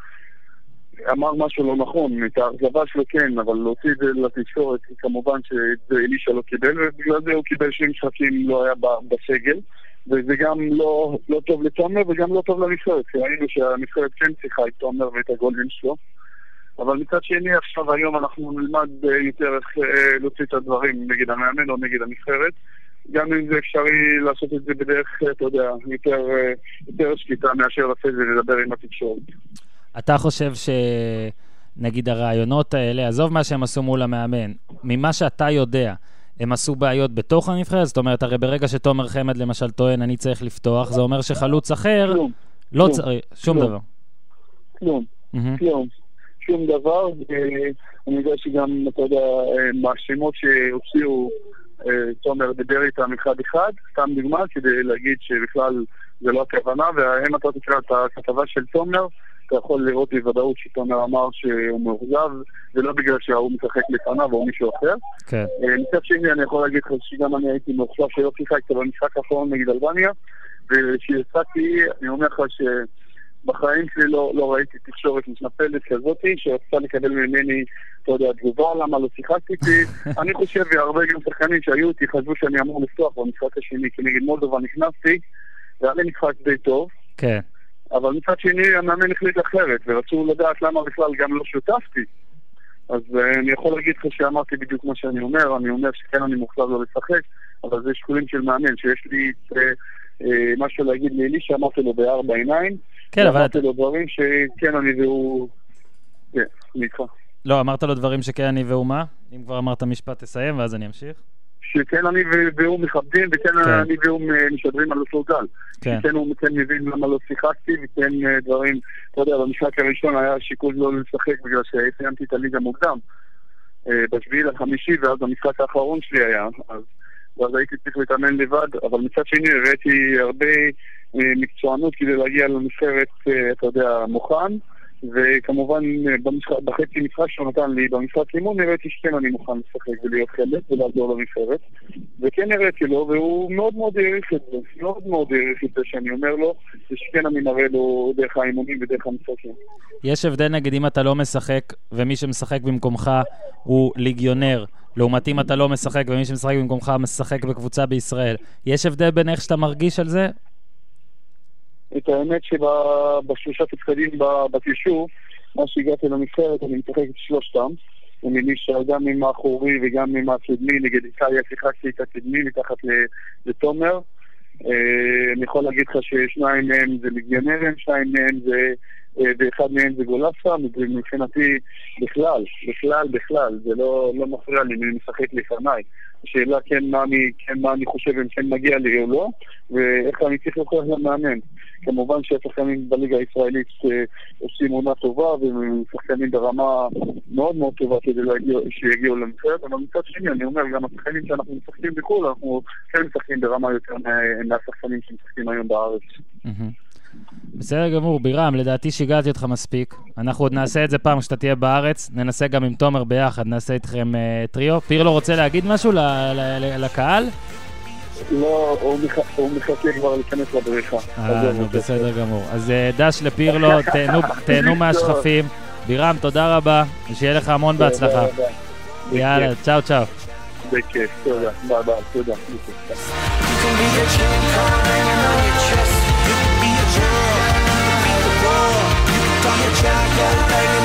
אמר משהו לא נכון, את האכזבה שלו כן, אבל להוציא את זה לתקשורת, כמובן שאת זה אלישע לא קיבל, ובגלל זה הוא קיבל שני משחקים לא היה בסגל. וזה גם לא, לא טוב לתומר וגם לא טוב לנבחרת, כי ראינו שהנבחרת כן צריכה את תומר ואת הגולדין שלו. אבל מצד שני, עכשיו היום אנחנו נלמד אה, יותר איך אה, להוציא את הדברים נגד המאמן או נגד הנבחרת. גם אם זה אפשרי לעשות את זה בדרך, אה, אתה יודע, יותר, יותר שליטה מאשר לצאת ולדבר עם התקשורת. אתה חושב ש... נגיד הרעיונות האלה, עזוב מה שהם עשו מול המאמן, ממה שאתה יודע, הם עשו בעיות בתוך הנבחרת? זאת אומרת, הרי ברגע שתומר חמד למשל טוען, אני צריך לפתוח, זה אומר שחלוץ אחר לא צריך, שום דבר. כלום, כלום. שום דבר, אני יודע שגם, אתה יודע, מהשמות שהוציאו, אה, תומר דיבר איתם אחד-אחד, סתם דוגמה, כדי להגיד שבכלל זה לא הכוונה, ואם אתה תקרא את הכתבה של תומר, אתה יכול לראות בוודאות שתומר אמר שהוא מאוכזב, ולא בגלל שההוא משחק לפניו או מישהו אחר. כן. אה, מצד שני, אני יכול להגיד לך שגם אני הייתי מאוכזב שלא שיחקתי במשחק האחרון נגד אלבניה, וכשיצאתי, אני אומר לך ש... בחיים שלי לא, לא ראיתי תקשורת מתנפלת כזאת, שרצתה לקבל ממני, אתה יודע, תגובה למה לא שיחקתי, כי אני חושב, והרבה גם שחקנים שהיו איתי חשבו שאני אמור לפתוח במשחק השני, כי נגד מולדובה נכנסתי, והיה לי משחק די טוב. כן. אבל מצד שני המאמן החליט אחרת, ורצו לדעת למה בכלל גם לא שותפתי. אז uh, אני יכול להגיד לך שאמרתי בדיוק מה שאני אומר, אני אומר שכן אני מוכשר לא לשחק, אבל זה שיקולים של מאמן, שיש לי uh, uh, משהו להגיד לאלי שאמרתי לו בארבע עיניים. כן, אבל... אמרתי לו דברים שכן אני והוא... כן, אני איתך. לא, אמרת לו דברים שכן אני והוא מה? אם כבר אמרת משפט, תסיים ואז אני אמשיך. שכן אני והוא מכבדים, וכן כן. אני והוא משדרים על אותו גל. כן. כן הוא כן מבין למה לא שיחקתי, וכן אה, דברים, אתה יודע, במשחק הראשון היה שיקול לא לשחק בגלל שסיימתי את הליגה מוקדם. אה, בשביעי לחמישי, ואז המשחק האחרון שלי היה. אז, ואז הייתי צריך להתאמן לבד, אבל מצד שני הראיתי הרבה אה, מקצוענות כדי להגיע לנבחרת, אתה יודע, מוכן. וכמובן בחצי משחק שהוא נתן לי במשחק אימון הראיתי שכן אני מוכן לשחק ולהיות חלק ולעזור לנבחרת וכן הראיתי לו והוא מאוד מאוד העריך את זה, מאוד מאוד העריך את זה שאני אומר לו ושכן אני מראה לו דרך האימונים ודרך המשחקים. יש הבדל נגיד אם אתה לא משחק ומי שמשחק במקומך הוא ליגיונר לעומת אם אתה לא משחק ומי שמשחק במקומך משחק בקבוצה בישראל יש הבדל בין איך שאתה מרגיש על זה את האמת שבשלושה תפקדים בקישור, מה שהגעתי לנבחרת, אני משחק את שלושתם. אני נשאר גם עם האחורי וגם עם הקדמי, נגד איטליה שיחקתי את הקדמי מתחת לתומר. אה, אני יכול להגיד לך ששניים מהם זה ליגיונרים, שניים מהם זה, אה, ואחד מהם זה גולסה, מבחינתי בכלל, בכלל, בכלל, זה לא, לא מפריע לי מי משחק לפניי. השאלה כן מה אני, כן מה אני חושב אם כן מגיע לי או לא, ואיך אני צריך להוכיח למאמן. כמובן שהשחקנים בליגה הישראלית אה, עושים עונה טובה והם שחקנים ברמה מאוד מאוד טובה כדי שיגיעו לנבחרת, אבל מצד שני אני אומר גם השחקנים שאנחנו משחקים בחו"ל אנחנו כן משחקים ברמה יותר מהשחקנים שמשחקים היום בארץ. בסדר גמור, בירם, לדעתי שיגעתי אותך מספיק. אנחנו עוד נעשה את זה פעם כשאתה תהיה בארץ, ננסה גם עם תומר ביחד, נעשה איתכם uh, טריו. פירלו רוצה להגיד משהו ל- ל- ל- לקהל? לא, הוא מח- הוא מחכה כבר להיכנס לבריכה. אה, נו. בסדר גמור. אז אה, דש לפירלו, תהנו- תהנו מהשכפים. בירם, תודה רבה, ושיהיה לך המון בהצלחה. יאללה, צ'או צ'או. בכיף, תודה. ביי ביי, תודה. door. You put Jack or jacket,